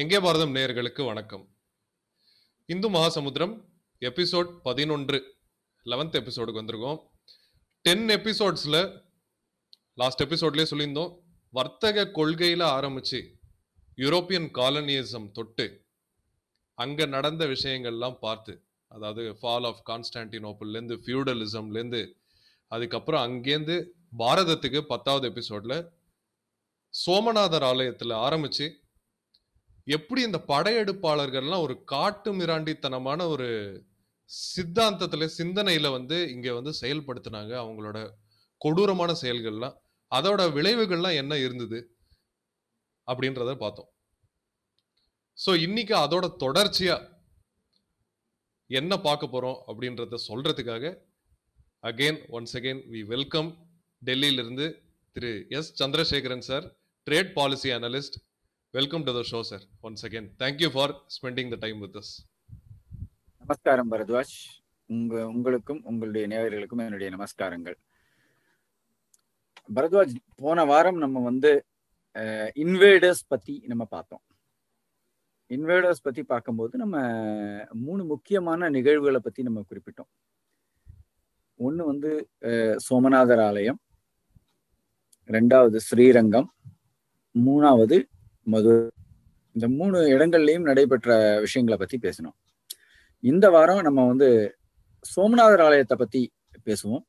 எங்கே பாரதம் நேயர்களுக்கு வணக்கம். இந்து மகாசமுத்திரம் எபிசோட் பதினொன்று லெவன்த் எபிசோடுக்கு வந்திருக்கோம். டென் எபிசோட்ஸில் லாஸ்ட் எபிசோட்லேயே சொல்லியிருந்தோம் வர்த்தக கொள்கையில் ஆரம்பித்து யூரோப்பியன் காலனியிசம் தொட்டு அங்கே நடந்த விஷயங்கள்லாம் பார்த்து அதாவது ஃபால் ஆஃப் கான்ஸ்டான்டினோப்பிள்லேருந்து ஃபியூடலிசம்லேருந்து அதுக்கப்புறம் அங்கேருந்து பாரதத்துக்கு பத்தாவது எபிசோடில் சோமநாதர் ஆலயத்தில் ஆரம்பித்து எப்படி இந்த படையெடுப்பாளர்கள்லாம் ஒரு காட்டு மிராண்டித்தனமான ஒரு சித்தாந்தத்துல சிந்தனையில வந்து இங்க வந்து செயல்படுத்தினாங்க. அவங்களோட கொடூரமான செயல்கள்லாம். அதோட விளைவுகள்லாம் என்ன இருந்தது அப்படின்றத பார்த்தோம். ஸோ இன்னைக்கு அதோட தொடர்ச்சியா என்ன பார்க்க போறோம் அப்படின்றத சொல்றதுக்காக again once again we welcome டெல்லியிலிருந்து Thiru S. Chandrasekaran sir trade policy analyst welcome to the show sir once again thank you for spending the time with us நமஸ்காரம் பரத்வாஜ். உங்க உங்களுக்கும் உங்களுடைய நேயர்களுக்கும் என்னுடைய நமஸ்காரங்கள். பரத்வாஜ் போன வாரம் நம்ம வந்து இன்வேடர்ஸ் பத்தி நம்ம பார்த்தோம். இன்வேடர்ஸ் பத்தி பார்க்கும்போது நம்ம மூணு முக்கியமான நிகழ்வுகளை பத்தி நம்ம குறிப்பிட்டோம். ஒன்று வந்து சோமநாதர் ஆலயம். ரெண்டாவது ஸ்ரீரங்கம். மூணாவது மது இந்த மூணு இடங்கள்லையும் நடைபெற்ற விஷயங்களை பத்தி பேசணும். இந்த வாரம் நம்ம வந்து சோமநாதர் ஆலயத்தை பத்தி பேசுவோம்.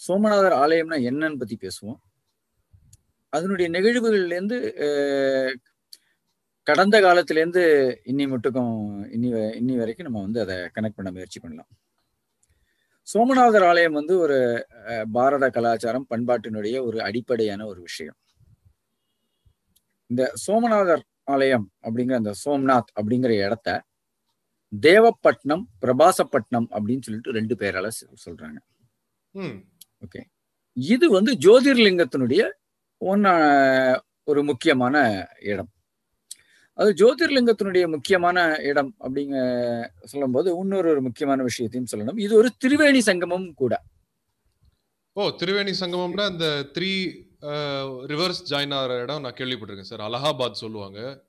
சோமநாதர் ஆலயம்னா என்னன்னு பத்தி பேசுவோம். அதனுடைய நிகழ்வுகள்லேருந்து கடந்த காலத்திலேருந்து இன்னி மட்டுக்கும் இன்னி இன்னி வரைக்கும் நம்ம வந்து அதை கனெக்ட் பண்ண முயற்சி பண்ணலாம். சோமநாதர் ஆலயம் வந்து ஒரு பாரத கலாச்சாரம் பண்பாட்டினுடைய ஒரு அடிப்படையான ஒரு விஷயம். இந்த சோமநாதர் ஆலயம் அப்படிங்கிற அந்த சோம்நாத் அப்படிங்கிற இடத்த தேவப்பட்டினம் பிரபாசப்பட்டினம் அப்படின்னு சொல்லிட்டு ரெண்டு பேரால சொல்றாங்க. ஓகே. இது வந்து ஜோதிர்லிங்கத்தினுடைய ஒன்னா ஒரு முக்கியமான இடம். அது ஜோதிர்லிங்கத்தினுடைய முக்கியமான இடம் அப்படிங்க சொல்லும் போது இன்னொரு ஒரு முக்கியமான விஷயத்தையும் சொல்லணும். இது ஒரு திரிவேணி சங்கமம் கூட. ஓ திரிவேணி சங்கமம்னா இந்த த்ரீ ரிவர்ஸ் ஜாயின் ஆகிற இடம் நான் கேள்விப்பட்டிருக்கேன் சார். அலகாபாத் சொல்லுவாங்க.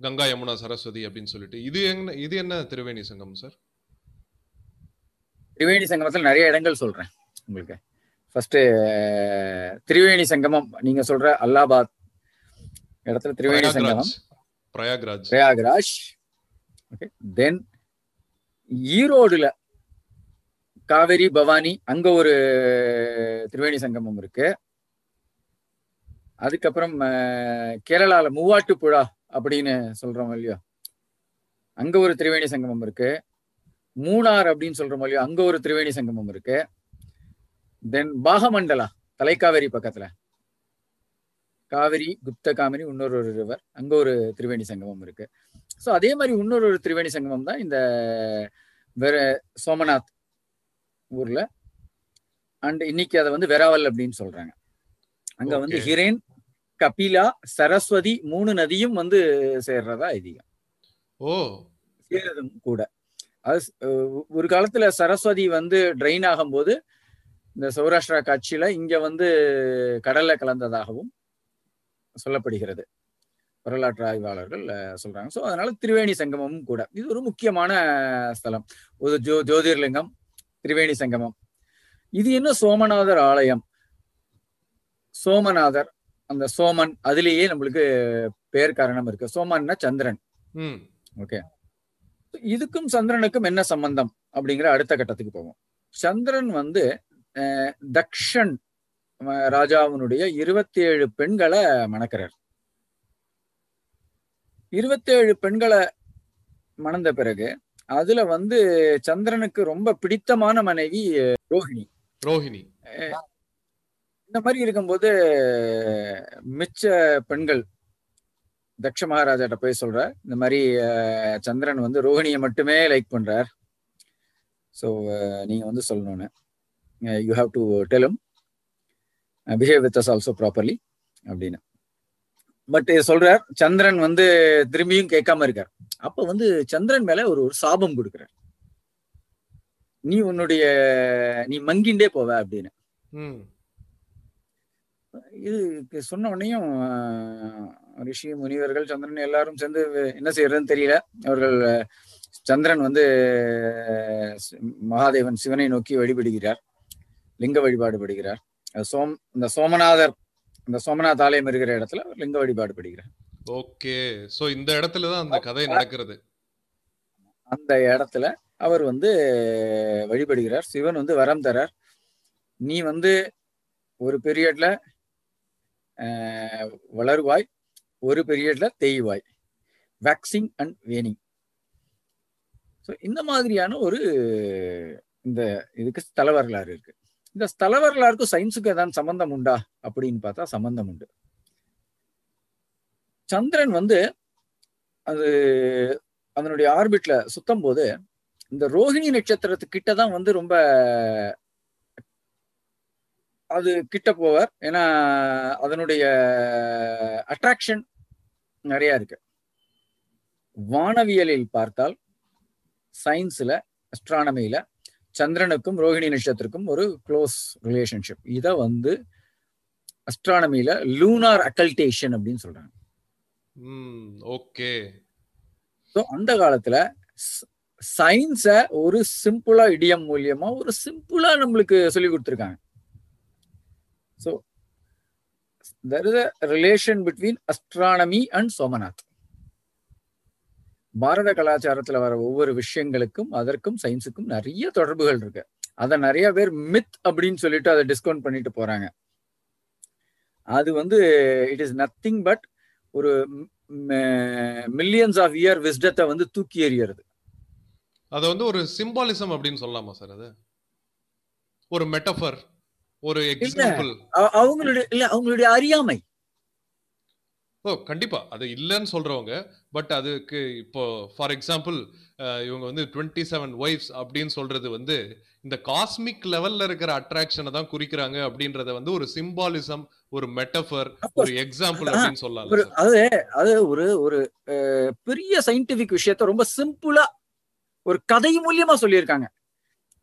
கங்கா யமுனா சரஸ்வதி அப்படின்னு சொல்லிட்டு. இது என்ன இது என்ன திரிவேணி சங்கம் சார்? திரிவேணி சங்கமத்தில் நிறைய இடங்கள் சொல்றேன் உங்களுக்கு. ஃபர்ஸ்ட் திரிவேணி சங்கமம் நீங்க சொல்ற அல்லாபாத் இடத்துல திரிவேணி சங்கமம். பிரயாக்ராஜ். பிரயாக்ராஜ். ஓகே தென் ஈரோடுல காவேரி பவானி அங்க ஒரு திரிவேணி சங்கமம் இருக்கு. அதுக்கப்புறம் கேரளால மூவாட்டுப்புழா அப்படின்னு சொல்றோம் இல்லையோ? அங்க ஒரு திரிவேணி சங்கமம் இருக்கு. மூணார் அப்படின்னு சொல்றோம் இல்லையோ? அங்க ஒரு திரிவேணி சங்கமம் இருக்கு. தென் பாகமண்டலா தலைக்காவேரி பக்கத்துல. காவிரி குப்த காமினி இன்னொரு ஒரு ரிவர் அங்க ஒரு திரிவேணி சங்கமம் இருக்கு. ஸோ அதே மாதிரி இன்னொரு ஒரு திரிவேணி சங்கமம் தான் இந்த வேற சோமநாத் ஊர்ல. அண்ட் இன்னைக்கு அதை வந்து வெராவல் அப்படின்னு சொல்றாங்க. அங்க வந்து ஹிரேன் கபிலா சரஸ்வதி மூணு நதியும் வந்து சேர்றதா ஐதீகம். ஓ. சேர்றதும் கூட. அது ஒரு காலத்துல சரஸ்வதி வந்து ட்ரெயின் ஆகும்போது இந்த சௌராஷ்டிரா காட்சியில இங்க வந்து கடல்ல கலந்ததாகவும் சொல்லப்படுகிறது. வரலாற்று ஆய்வாளர்கள் சொல்றாங்க. ஸோ அதனால திரிவேணி சங்கமமும் கூட. இது ஒரு முக்கியமான ஸ்தலம். ஒரு ஜோ ஜோதிர்லிங்கம் திரிவேணி சங்கமம். இது என்ன சோமநாதர் ஆலயம்? சோமநாதர் அந்த சோமன் அதுலேயே நம்மளுக்கு பேர் காரணம் இருக்கு. சோமன்னா சந்திரன். ஓகே. இதுக்கும் சந்திரனுக்கும் என்ன சம்பந்தம் அப்படிங்கிற அடுத்த கட்டத்துக்கு போவோம். சந்திரன் வந்து தக்ஷன் ராஜாவினுடைய இருபத்தி ஏழு பெண்களை மணக்கிறார். இருபத்தேழு பெண்களை மணந்த பிறகு அதுல வந்து சந்திரனுக்கு ரொம்ப பிடித்தமான மனைவி ரோஹிணி. ரோஹிணி. இந்த மாதிரி இருக்கும்போது மிச்ச பெண்கள் தக்ஷ மகாராஜாட்ட போய் சொல்ற இந்த மாதிரி சந்திரன் வந்து ரோஹிணியை மட்டுமே லைக் பண்றார். ஸோ நீங்க வந்து சொல்லணும்னு. You have to tell them behave with us also properly அப்படின்னு. பட் சொல்றார் சந்திரன் வந்து திரும்பியும் கேட்காம இருக்கார். அப்ப வந்து சந்திரன் மேல ஒரு ஒரு சாபம் கொடுக்குறார். நீ உன்னுடைய நீ மங்கிண்டே போவ அப்படின்னு. இது சொன்ன உடனேயும் ரிஷி முனிவர்கள் சந்திரன் எல்லாரும் சேர்ந்து என்ன செய்யறதுன்னு தெரியல. அவர்கள் சந்திரன் வந்து மகாதேவன் சிவனை நோக்கி வழிபடுகிறார். லிங்க வழிபாடு படுகிறார். சோம் இந்த சோமநாதர் இந்த சோமநாத் ஆலயம் இருக்கிற இடத்துல லிங்க வழிபாடு படுகிறார். ஓகே. சோ இந்த இடத்துல தான் அந்த கதை நடக்கிறது. அந்த இடத்துல அவர் வந்து வழிபடுகிறார். சிவன் வந்து வரம் தரார். நீ வந்து ஒரு பீரியட்ல வளருவாய் ஒரு பீரியட்ல தேய்வாய். வேக்சிங் அண்ட் வேனிங் ஸோ இந்த மாதிரியான ஒரு இந்த இதுக்கு ஸ்தல வரலாறு இருக்கு. இந்த ஸ்தல வரலாறுக்கும் சயின்ஸுக்கு ஏதாவது சம்பந்தம் உண்டா? அப்படின்னு பார்த்தா சம்பந்தம் உண்டு. சந்திரன் வந்து அது அதனுடைய ஆர்பிட்ல சுத்தம் போது இந்த ரோஹிணி நட்சத்திரத்துக்கிட்ட தான் வந்து ரொம்ப அது கிட்ட போவார். ஏன்னா அதனுடைய அட்ராக்ஷன் நிறைய இருக்கு. வானவியலில் பார்த்தால் சயின்ஸ்ல அஸ்ட்ரானமியில சந்திரனுக்கும் ரோஹிணி நட்சத்திரக்கும் ஒரு க்ளோஸ் ரிலேஷன்ஷிப் இத வந்து அஸ்ட்ரானமியில லூனார் அக்கல்டேஷன் அப்படின்னு சொல்றாங்க. ஓகே ஸோ அந்த காலத்துல சயின்ஸ ஒரு சிம்பிளா இடியம் மூலியமா ஒரு சிம்பிளா நம்மளுக்கு சொல்லி கொடுத்துருக்காங்க. So there is a relation between astronomy and Somnath Bharata கலாச்சாரத்துல வர ஒவ்வொரு விஷயங்களுக்கும் அதற்கும் சயின்ஸுக்கும் நிறைய தொடர்புகள் இருக்கு. அதை நிறைய பேர் மித் அப்படின்னு சொல்லிட்டு அதை டிஸ்கவுண்ட் பண்ணிட்டு போறாங்க. அது வந்து இட் இஸ் நத்திங் பட் ஒரு மில்லியன்ஸ் ஆஃப் இயர் விஸ்டத்தை வந்து தூக்கி எறியறது. அது வந்து ஒரு சிம்பாலிசம் அப்படின்னு சொல்லலாமா சார் அது? ஒரு மெட்டஃபர் ஒரு எக்ஸாம்பிள் அவங்களுடைய இல்ல அவங்களுடைய அறியாமை. ஓ கண்டிப்பா. அது இல்லைன்னு சொல்றவங்க பட் அதுக்கு இப்போ ஃபார் எக்ஸாம்பிள் இவங்க வந்து டுவெண்ட்டி செவன் ஒய்ஃப்ஸ் அப்படின்னு சொல்றது வந்து இந்த காஸ்மிக் லெவல்ல இருக்கிற அட்ராக்ஷனை தான் குறிக்கிறாங்க அப்படின்றத வந்து ஒரு சிம்பாலிசம் ஒரு மெட்டஃபர் ஒரு எக்ஸாம்பிள் அப்படின்னு சொல்லலாம் அது அது ஒரு ஒரு பெரிய சயின்டிபிக் விஷயத்த ரொம்ப சிம்பிளா ஒரு கதை மூலியமா சொல்லியிருக்காங்க.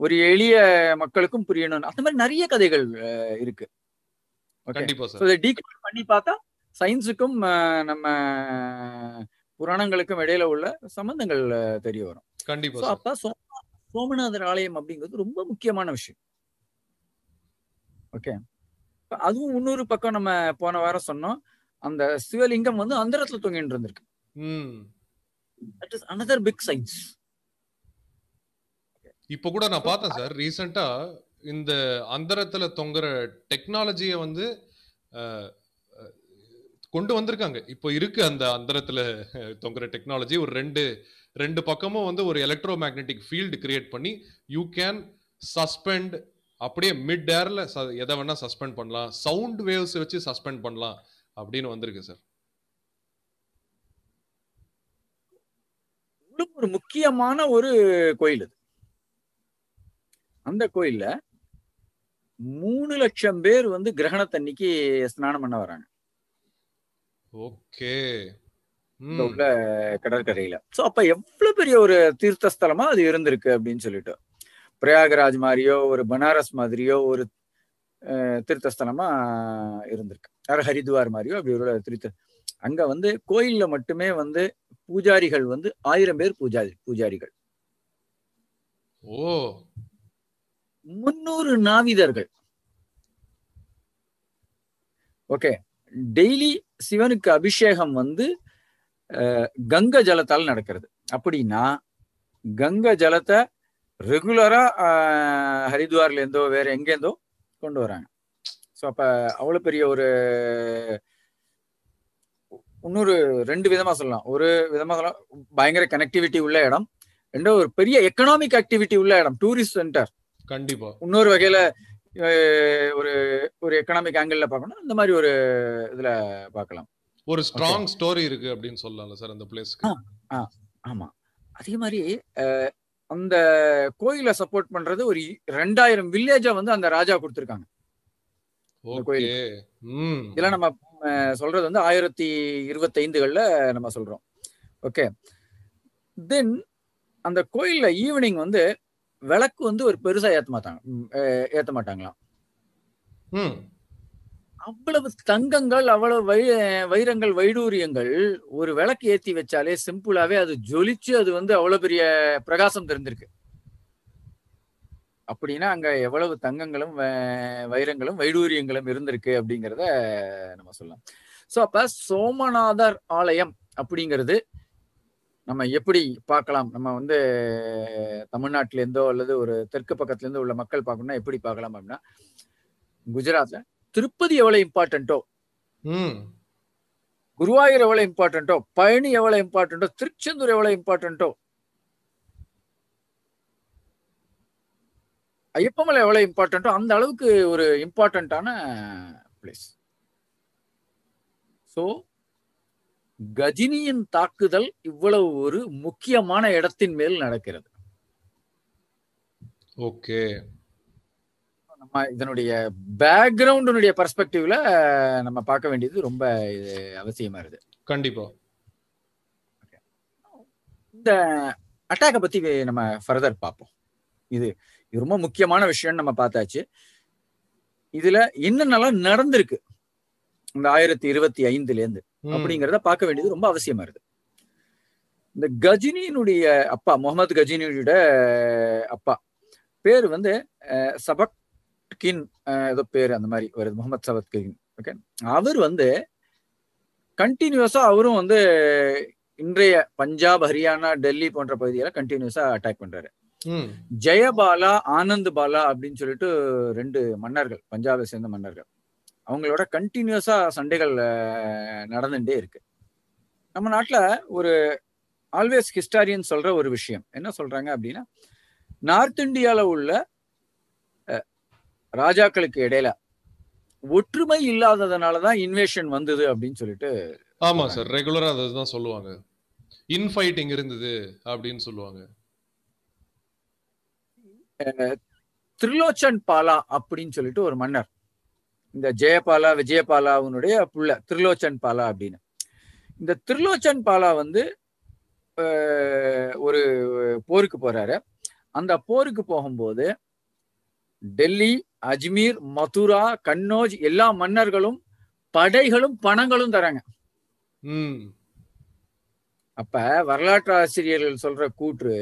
ஒரு எளிய மக்களுக்கும் புரியணும் அந்த மாதிரி நிறைய கதைகள் இருக்கு. டீகோட் பண்ணி பார்த்தா சயின்ஸுக்கும் நம்ம புராணங்களுக்கும் இடையில உள்ள சம்பந்தங்கள் தெரிய வரும். கண்டிப்பா அப்ப சோம- சோமநாதர் ஆலயம் அப்படிங்கிறது ரொம்ப முக்கியமான விஷயம். ஓகே அதுவும் இன்னொரு பக்கம் நம்ம போன வாரம் சொன்னோம். அந்த சிவலிங்கம் வந்து அந்தரத்துல தொங்கிட்டு இருந்திருக்கு. அனதர் பிக் சயின்ஸ் இப்போ கூட நான் பார்த்தேன் சார் ரீசெண்டா இந்த அந்தரத்துல தொங்குற டெக்னாலஜியை வந்து கொண்டு வந்திருக்காங்க. இப்போ இருக்கு அந்த அந்தரத்துல தொங்குற டெக்னாலஜி. ஒரு ரெண்டு ரெண்டு பக்கமும் வந்து ஒரு எலக்ட்ரோ மேக்னெட்டிக் ஃபீல்டு கிரியேட் பண்ணி யூ கேன் சஸ்பெண்ட் அப்படியே மிட் ஏர்ல எதை வேணா சஸ்பெண்ட் பண்ணலாம். சவுண்ட் வேவ்ஸ் வச்சு சஸ்பெண்ட் பண்ணலாம் அப்படின்னு வந்திருக்கு சார். ஒரு முக்கியமான ஒரு கோயில் இது அந்த கோயில்ல மூணு லட்சம் பேர் வந்து கிரகணத்தன்னைக்கு ஸ்நானம் பண்ண வராங்க. ஓகே. உள்ள கடற்கரையில. சோ அப்ப எவ்வளவு பெரிய ஒரு தீர்த்த ஸ்தலமா அது இருந்திருக்கு அப்படின்னு சொல்லிட்டு. பிரயாகராஜ் மாதிரியோ ஒரு பனாரஸ் மாதிரியோ ஒரு அஹ், தீர்த்த ஸ்தலமா இருந்திருக்கு. யார் ஹரித்வார் மாதிரியோ அப்படி ஒரு தீர்த்த அங்க வந்து கோயில்ல மட்டுமே வந்து பூஜாரிகள் வந்து ஆயிரம் பேர் பூஜாரி பூஜாரிகள். ஓ. முன்னூறு நாவிதர்கள். ஓகே டெய்லி சிவனுக்கு அபிஷேகம் வந்து கங்க ஜலத்தால் நடக்கிறது. அப்படின்னா கங்க ஜலத்தை ரெகுலரா ஹரித்வார்ல இருந்தோ வேற எங்கேருந்தோ கொண்டு வராங்க. ஸோ அப்ப அவ்வளவு பெரிய ஒரு இன்னொரு ரெண்டு விதமா சொல்லலாம். ஒரு விதமா சொல்லலாம். பயங்கர கனெக்டிவிட்டி உள்ள இடம். ரெண்டாவது ஒரு பெரிய எக்கனாமிக் ஆக்டிவிட்டி உள்ள இடம். டூரிஸ்ட் சென்டர் கண்டிப்பா. இன்னொரு வகையில ஒரு ஒரு எக்கனாமிக் ஆங்கிள் பார்க்கணும் இந்த மாதிரி ஒரு இதுல பார்க்கலாம். ஒரு ஸ்ட்ராங் ஸ்டோரி இருக்கு அப்படின்னு சொல்லலாம்ல சார் அந்த பிளேஸ்க்கு ஆமா. அதே மாதிரி அந்த கோயிலை சப்போர்ட் பண்றது ஒரு ரெண்டாயிரம் வில்லேஜை வந்து அந்த ராஜா கொடுத்துருக்காங்க. இதெல்லாம் நம்ம சொல்றது வந்து ஆயிரத்தி இருபத்தைந்துகள்ல நம்ம சொல்றோம். ஓகே. தென் அந்த கோயில்ல ஈவினிங் வந்து விளக்கு வந்து ஒரு பெருசா ஏத்த மாட்டாங்க. ஏத்த மாட்டாங்களாம். அவ்வளவு தங்கங்கள் அவ்வளவு வை வைரங்கள் வைடூரியங்கள் ஒரு விளக்கு ஏத்தி வச்சாலே சிம்பிளாவே அது ஜொலிச்சு அது வந்து அவ்வளவு பெரிய பிரகாசம் தெரிஞ்சிருக்கு. அப்படின்னா அங்க எவ்வளவு தங்கங்களும் வைரங்களும் வைடூரியங்களும் இருந்திருக்கு அப்படிங்கிறத நம்ம சொல்லலாம். சோ அப்ப சோமநாதர் ஆலயம் அப்படிங்கிறது நம்ம எப்படி பார்க்கலாம்? நம்ம வந்து தமிழ்நாட்டில இருந்தோ அல்லது ஒரு தெற்கு பக்கத்துல இருந்து உள்ள மக்கள் பார்க்கணும்னா எப்படி பார்க்கலாம் அப்படின்னா குஜராத்ல திருப்பதி எவ்வளவு இம்பார்ட்டன்ட்டோ ம். குருவாயூர் எவ்வளவு இம்பார்ட்டன்ட்டோ பழனி எவ்வளவு இம்பார்ட்டன்ட்டோ திருச்செந்தூர் எவ்வளவு இம்பார்ட்டன்ட்டோ ஐயப்பமலை எவ்வளவு இம்பார்ட்டன்ட்டோ அந்த அளவுக்கு ஒரு இம்பார்ட்டன்டான பிளேஸ் சோ கஜினியின் தாக்குதல் இவ்வளவு ஒரு முக்கியமான இடத்தின் மேல் நடக்கிறது. ஓகே. நம்ம இதனுடைய பேக்ரவுண்டினுடைய பர்ஸ்பெக்டிவ்ல நம்ம பார்க்க வேண்டியது ரொம்ப இது அவசியமா இருக்கு கண்டிப்பா. இந்த அட்டாக்கை பத்தி நம்ம ஃபர்தர் பார்ப்போம். இது இது ரொம்ப முக்கியமான விஷயம்னு நம்ம பார்த்தாச்சு. இதுல என்னென்னலாம் நடந்திருக்கு? இந்த ஆயிரத்தி இருபத்தி ஐந்துல இருந்து அப்படிங்கிறத பார்க்க வேண்டியது ரொம்ப அவசியமா இருக்கு. இந்த கஜினியினுடைய அப்பா முகமது கஜினியோட அப்பா பேர் வந்து அஹ், ஏதோ பேர் அந்த மாதிரி வருது முகமது சபத்கின் ஓகே அவர் வந்து கண்டினியூஸா அவரும் வந்து இன்றைய பஞ்சாப் ஹரியானா டெல்லி போன்ற பகுதிகளை கண்டினியூஸா அட்டாக் பண்றாரு. ஜெயபாலா ஆனந்த் பாலா அப்படின்னு சொல்லிட்டு ரெண்டு மன்னர்கள் பஞ்சாபை சேர்ந்த மன்னர்கள். அவங்களோட கண்டினியூஸா சண்டைகள் நடந்துட்டே இருக்கு. நம்ம நாட்டுல ஒரு ஆல்வேஸ் ஹிஸ்டாரியன் சொல்ற ஒரு விஷயம். என்ன சொல்றாங்க அப்படின்னா நார்த் இந்தியால உள்ள ராஜாக்களுக்கு இடையில ஒற்றுமை இல்லாததுனாலதான் இன்வேஷன் வந்தது அப்படின்னு சொல்லிட்டு ஆமா சார். ரெகுலரா அதுதான் சொல்லுவாங்க. இன்ஃபைட்டிங் இருந்தது அப்படின்னு சொல்லுவாங்க. திரிலோச்சன் பாலா அப்படின்னு சொல்லிட்டு ஒரு மன்னர். இந்த ஜெயபாலா விஜயபாலாவுனுடைய புள்ள திரிலோச்சன் பாலா அப்படின்னு. இந்த திரிலோச்சன் பாலா வந்து ஒரு போருக்கு போறாரு. அந்த போருக்கு போகும்போது டெல்லி அஜ்மீர் மதுரா கன்னோஜ் எல்லா மன்னர்களும் படைகளும் பணங்களும் தராங்க. அப்ப வரலாற்று ஆசிரியர்கள் சொல்ற கூற்று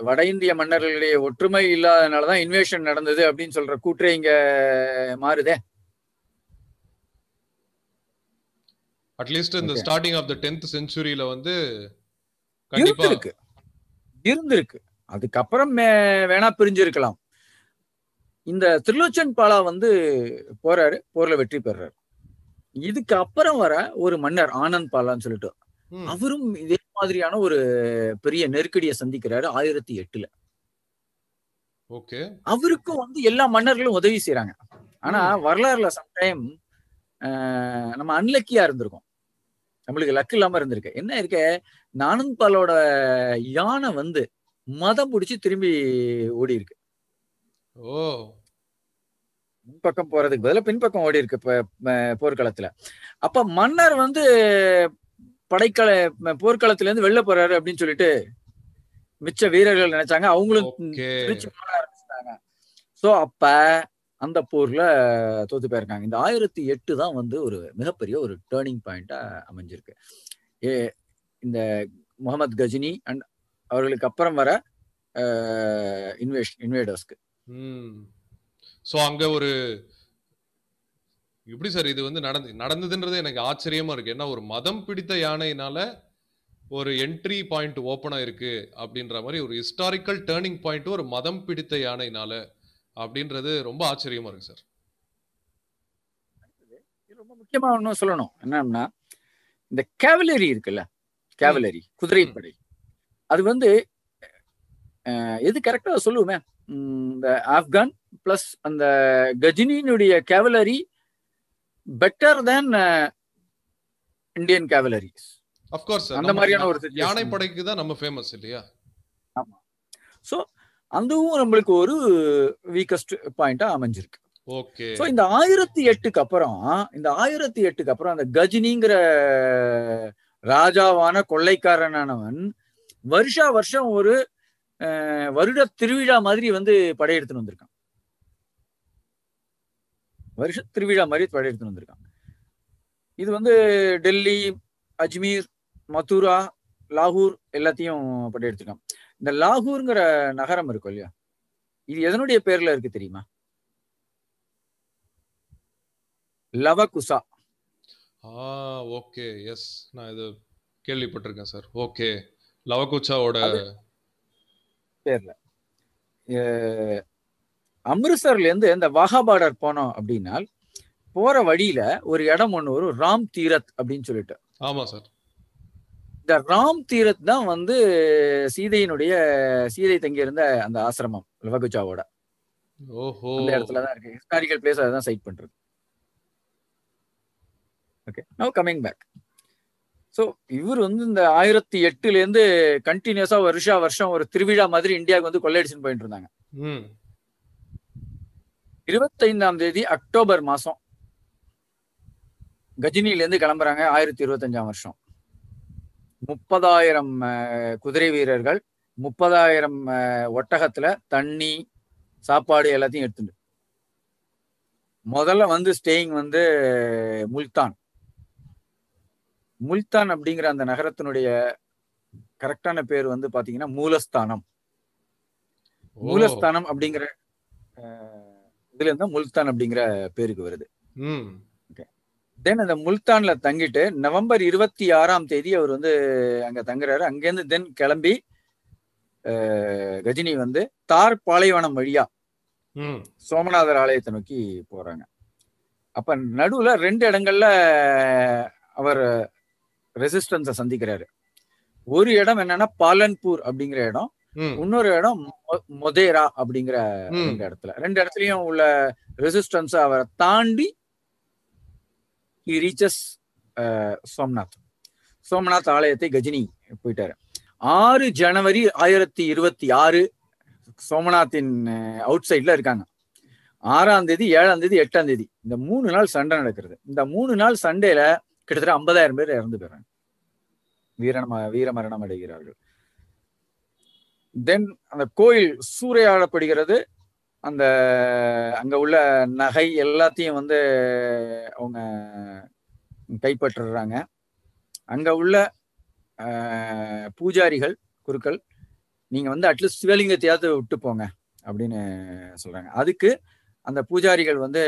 வட இந்திய மன்னர்களுடைய ஒற்றுமை இல்லாதனாலதான் இன்வேஷன் நடந்தது அப்படின்னு சொல்ற கூற்றே இங்க மாறுதே. அட்லீஸ்ட் இந்த. ஸ்டார்டிங் ஆஃப் த டென்த் செஞ்சுரியில வந்து இருந்திருக்கு. இருந்திருக்கு. அதுக்கப்புறம் வேணா பிரிஞ்சிருக்கலாம். இந்த திருலோச்சன் பாலா வந்து போறாரு போர்ல வெற்றி பெறாரு. இதுக்கு அப்புறம் வர ஒரு மன்னர் ஆனந்த் பாலான்னு சொல்லிட்டு அவரும் இதே மாதிரியான ஒரு பெரிய நெருக்கடியை சந்திக்கிறாரு ஆயிரத்தி எட்டுல. அவருக்கும் வந்து எல்லா மன்னர்களும் உதவி செய்றாங்க. ஆனா. வரலாறுல சம்டைம் நம்ம அன்லக்கியா இருந்திருக்கோம். நம்மளுக்கு லக்கு இல்லாம இருந்திருக்கு. என்ன இருக்க இந்த ஆனந்த் பாலோட யானை வந்து மதம் பிடிச்சி திரும்பி ஓடி இருக்கு ஓ. முன்பக்கம் போறதுக்கு பதிலா பின்பக்கம் ஓடி இருக்கு போர்க்களத்துல. அப்ப மன்னர் வந்து படைக்கல போர்க்களத்துல இருந்து வெளில போறாரு அப்படின்னு சொல்லிட்டு மிச்ச வீரர்கள் நினைச்சாங்க. அவங்களும் ஆரம்பிச்சிட்டாங்க. சோ அப்ப அந்த போர்ல தோத்து போயிருக்காங்க. இந்த ஆயிரத்தி எட்டு தான் வந்து ஒரு மிகப்பெரிய ஒரு டேர்னிங் பாயிண்டா அமைஞ்சிருக்கு. ஏ இந்த முகமது கஜினி அண்ட் அவர்களுக்கு அப்புறம் வர இன்வேஷ் இன்வேடர்ஸ்க்கு சோ அங்க ஒரு எப்படி சார் இது வந்து நடந்து நடந்ததுன்றது எனக்கு ஆச்சரியமா இருக்கு. ஏன்னா ஒரு மதம் பிடித்த யானையினால ஒரு என்ட்ரி பாயிண்ட் ஓப்பனா இருக்கு அப்படின்ற மாதிரி ஒரு ஹிஸ்டாரிக்கல் டேர்னிங் பாயிண்ட் ஒரு மதம் பிடித்த யானையினால அப்படின்றது ரொம்ப ஆச்சரியமா இருக்கு சார். ரொம்ப முக்கியமா ஒன்னும் சொல்லணும். என்னன்னா இந்த கேவலரி இருக்குல்ல கேவலரி குதிரைப்படை. அது வந்து எது கரெக்டா சொல்லுவோமே? இந்த ஆப்கான் பிளஸ் அந்த கஜினியினுடைய cavalry better than Indian cavalries of course அந்த மாதிரியான ஒரு. யானை படைக்கு தான் நம்ம ஃபேமஸ் இல்லையா? சோ அதுவும் நம்மளுக்கு ஒரு வீக்கஸ்ட் பாயிண்டா அமைஞ்சிருக்கு. ஓகே சோ இந்த ஆயிரத்தி எட்டுக்கு அப்புறம் இந்த ஆயிரத்தி எட்டுக்கு அப்புறம் அந்த கஜினிங்கிற ராஜாவான கொள்ளைக்காரனானவன் வருஷா வருஷம் ஒரு வருட திருவிழா மாதிரி வந்து படையெடுத்துன்னு வந்திருக்கான். வருஷ திருவிழா மாதிரி படையெடுத்துட்டு வந்திருக்கான் இது வந்து டெல்லி அஜ்மீர் மதுரா லாகூர் எல்லாத்தையும் படையெடுத்திருக்கான் இந்த லாகூர்ங்கிற நகரம் இருக்கும் இல்லையா? இது எதனுடைய பேர்ல இருக்கு தெரியுமா? லவகுசா. ஆ ஓகே. எஸ் நான் இது கேள்விப்பட்டிருக்கேன் சார். ஓகே. லவகுச்சாவோட பேர்ல. அஹ் அம்ரித்சர்ல இருந்து இந்த வாகா பார்டர் போனோம் அப்படின்னா போற வழியில ஒரு இடம் ஒண்ணு வரும் ராம் தீரத் அப்படின்னு சொல்லிட்டு. ஆமா சார். இந்த ராம் தீரத் தான் வந்து சீதையினுடைய சீதை தங்கியிருந்த அந்த ஆசிரமம் லவகுச்சாவோட ஓஹோ. அந்த இடத்துல தான் இருக்கு. ஹிஸ்டாரிக்கல் பிளேஸ் அதான் சைட் பண்றது. Okay now coming back so இவர் வந்து இந்த ஆயிரத்தி எட்டுல இருந்து கண்டினியூஸா வருஷா வருஷம் ஒரு திருவிழா மாதிரி இந்தியாவுக்கு வந்து கொள்ளையடிச்சுன்னு போயிட்டு இருந்தாங்க. இருபத்தைந்தாம் தேதி அக்டோபர் மாசம். கஜினில இருந்து கிளம்புறாங்க ஆயிரத்தி இருபத்தஞ்சாம் வருஷம். முப்பதாயிரம் குதிரை வீரர்கள் முப்பதாயிரம் ஒட்டகத்துல தண்ணி சாப்பாடு எல்லாத்தையும் எடுத்துட்டு. முதல்ல வந்து ஸ்டேயிங் வந்து முல்தான். முல்தான் அப்படிங்கிற அந்த நகரத்தினுடைய கரெக்டான பேர் வந்து பாத்தீங்கன்னா மூலஸ்தானம். மூலஸ்தானம் அப்படிங்கிற இதுல இருந்தா முல்தான் அப்படிங்கிற பேருக்கு வருது. தென் அந்த முல்தான்ல தங்கிட்டு நவம்பர் இருபத்தி ஆறாம் தேதி அவர் வந்து அங்க தங்குறாரு. அங்கேருந்து தென் கிளம்பி கஜினி வந்து தார் பாலைவனம் வழியா சோமநாதர் ஆலயத்தை நோக்கி போறாங்க. அப்ப நடுவுல ரெண்டு இடங்கள்ல அவர் ரெசிஸ்டன்ஸை சந்திக்கிறாரு. ஒரு இடம் என்னன்னா பாலன்பூர் அப்படிங்கிற இடம். இன்னொரு இடம் மொதேரா அப்படிங்கிற. ரெண்டு இடத்துல. ரெண்டு இடத்துலயும் உள்ள ரெசிஸ்டன்ஸ் அவரை தாண்டி reaches அஹ், சோம்நாத். சோம்நாத் ஆலயத்தை கஜினி போயிட்டாரு. ஆறு ஜனவரி ஆயிரத்தி இருபத்தி ஆறு சோமநாத்தின் அவுட் சைட்ல இருக்காங்க. ஆறாம் தேதி ஏழாம் தேதி எட்டாம் தேதி. இந்த மூணு நாள் சண்டை நடக்கிறது. இந்த மூணு நாள் சண்டையில கிட்டத்தட்ட ஐம்பதாயிரம் பேர் இறந்து போயிடுறாங்க. வீரம வீரமரணம் அடைகிறார்கள். தென் அந்த கோயில் சூறையாடப்படுகிறது. அந்த அங்க உள்ள நகை எல்லாத்தையும் வந்து அவங்க கைப்பற்றுறாங்க. அங்க உள்ள பூஜாரிகள் குருக்கள் நீங்க வந்து அட்லீஸ்ட் சிவலிங்கத்தையாவது விட்டு போங்க அப்படின்னு சொல்றாங்க. அதுக்கு அந்த பூஜாரிகள் வந்து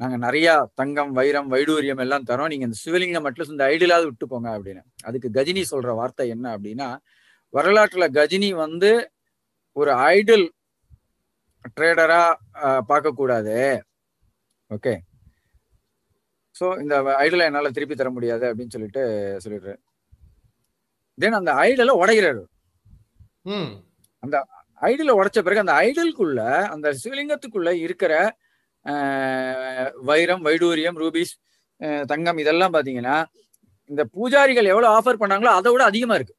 நாங்க நிறைய தங்கம் வைரம் வைடூரியம் எல்லாம் தரோம். நீங்க இந்த சிவலிங்கம் அட்லீஸ்ட் இந்த ஐடியலாவது விட்டு போங்க அப்படின்னு. அதுக்கு கஜினி சொல்ற வார்த்தை என்ன அப்படின்னா வரலாற்றுல கஜினி வந்து ஒரு ஐடல் ட்ரேடரா பார்க்க கூடாது ஓகே ஸோ இந்த ஐடலை என்னால திருப்பி தர முடியாது அப்படின்னு சொல்லிட்டு சொல்லிடுறாரு தென் அந்த ஐடலை உடைகிறாரு. ம். ஐடலை உடைச்ச பிறகு அந்த ஐடலுக்குள்ள அந்த சிவலிங்கத்துக்குள்ள இருக்கிற வைரம் வைடூரியம் ரூபீஸ் தங்கம் இதெல்லாம் பாத்தீங்கன்னா இந்த பூஜாரிகள் எவ்வளவு ஆஃபர் பண்ணாங்களோ அதை விட அதிகமா இருக்கு.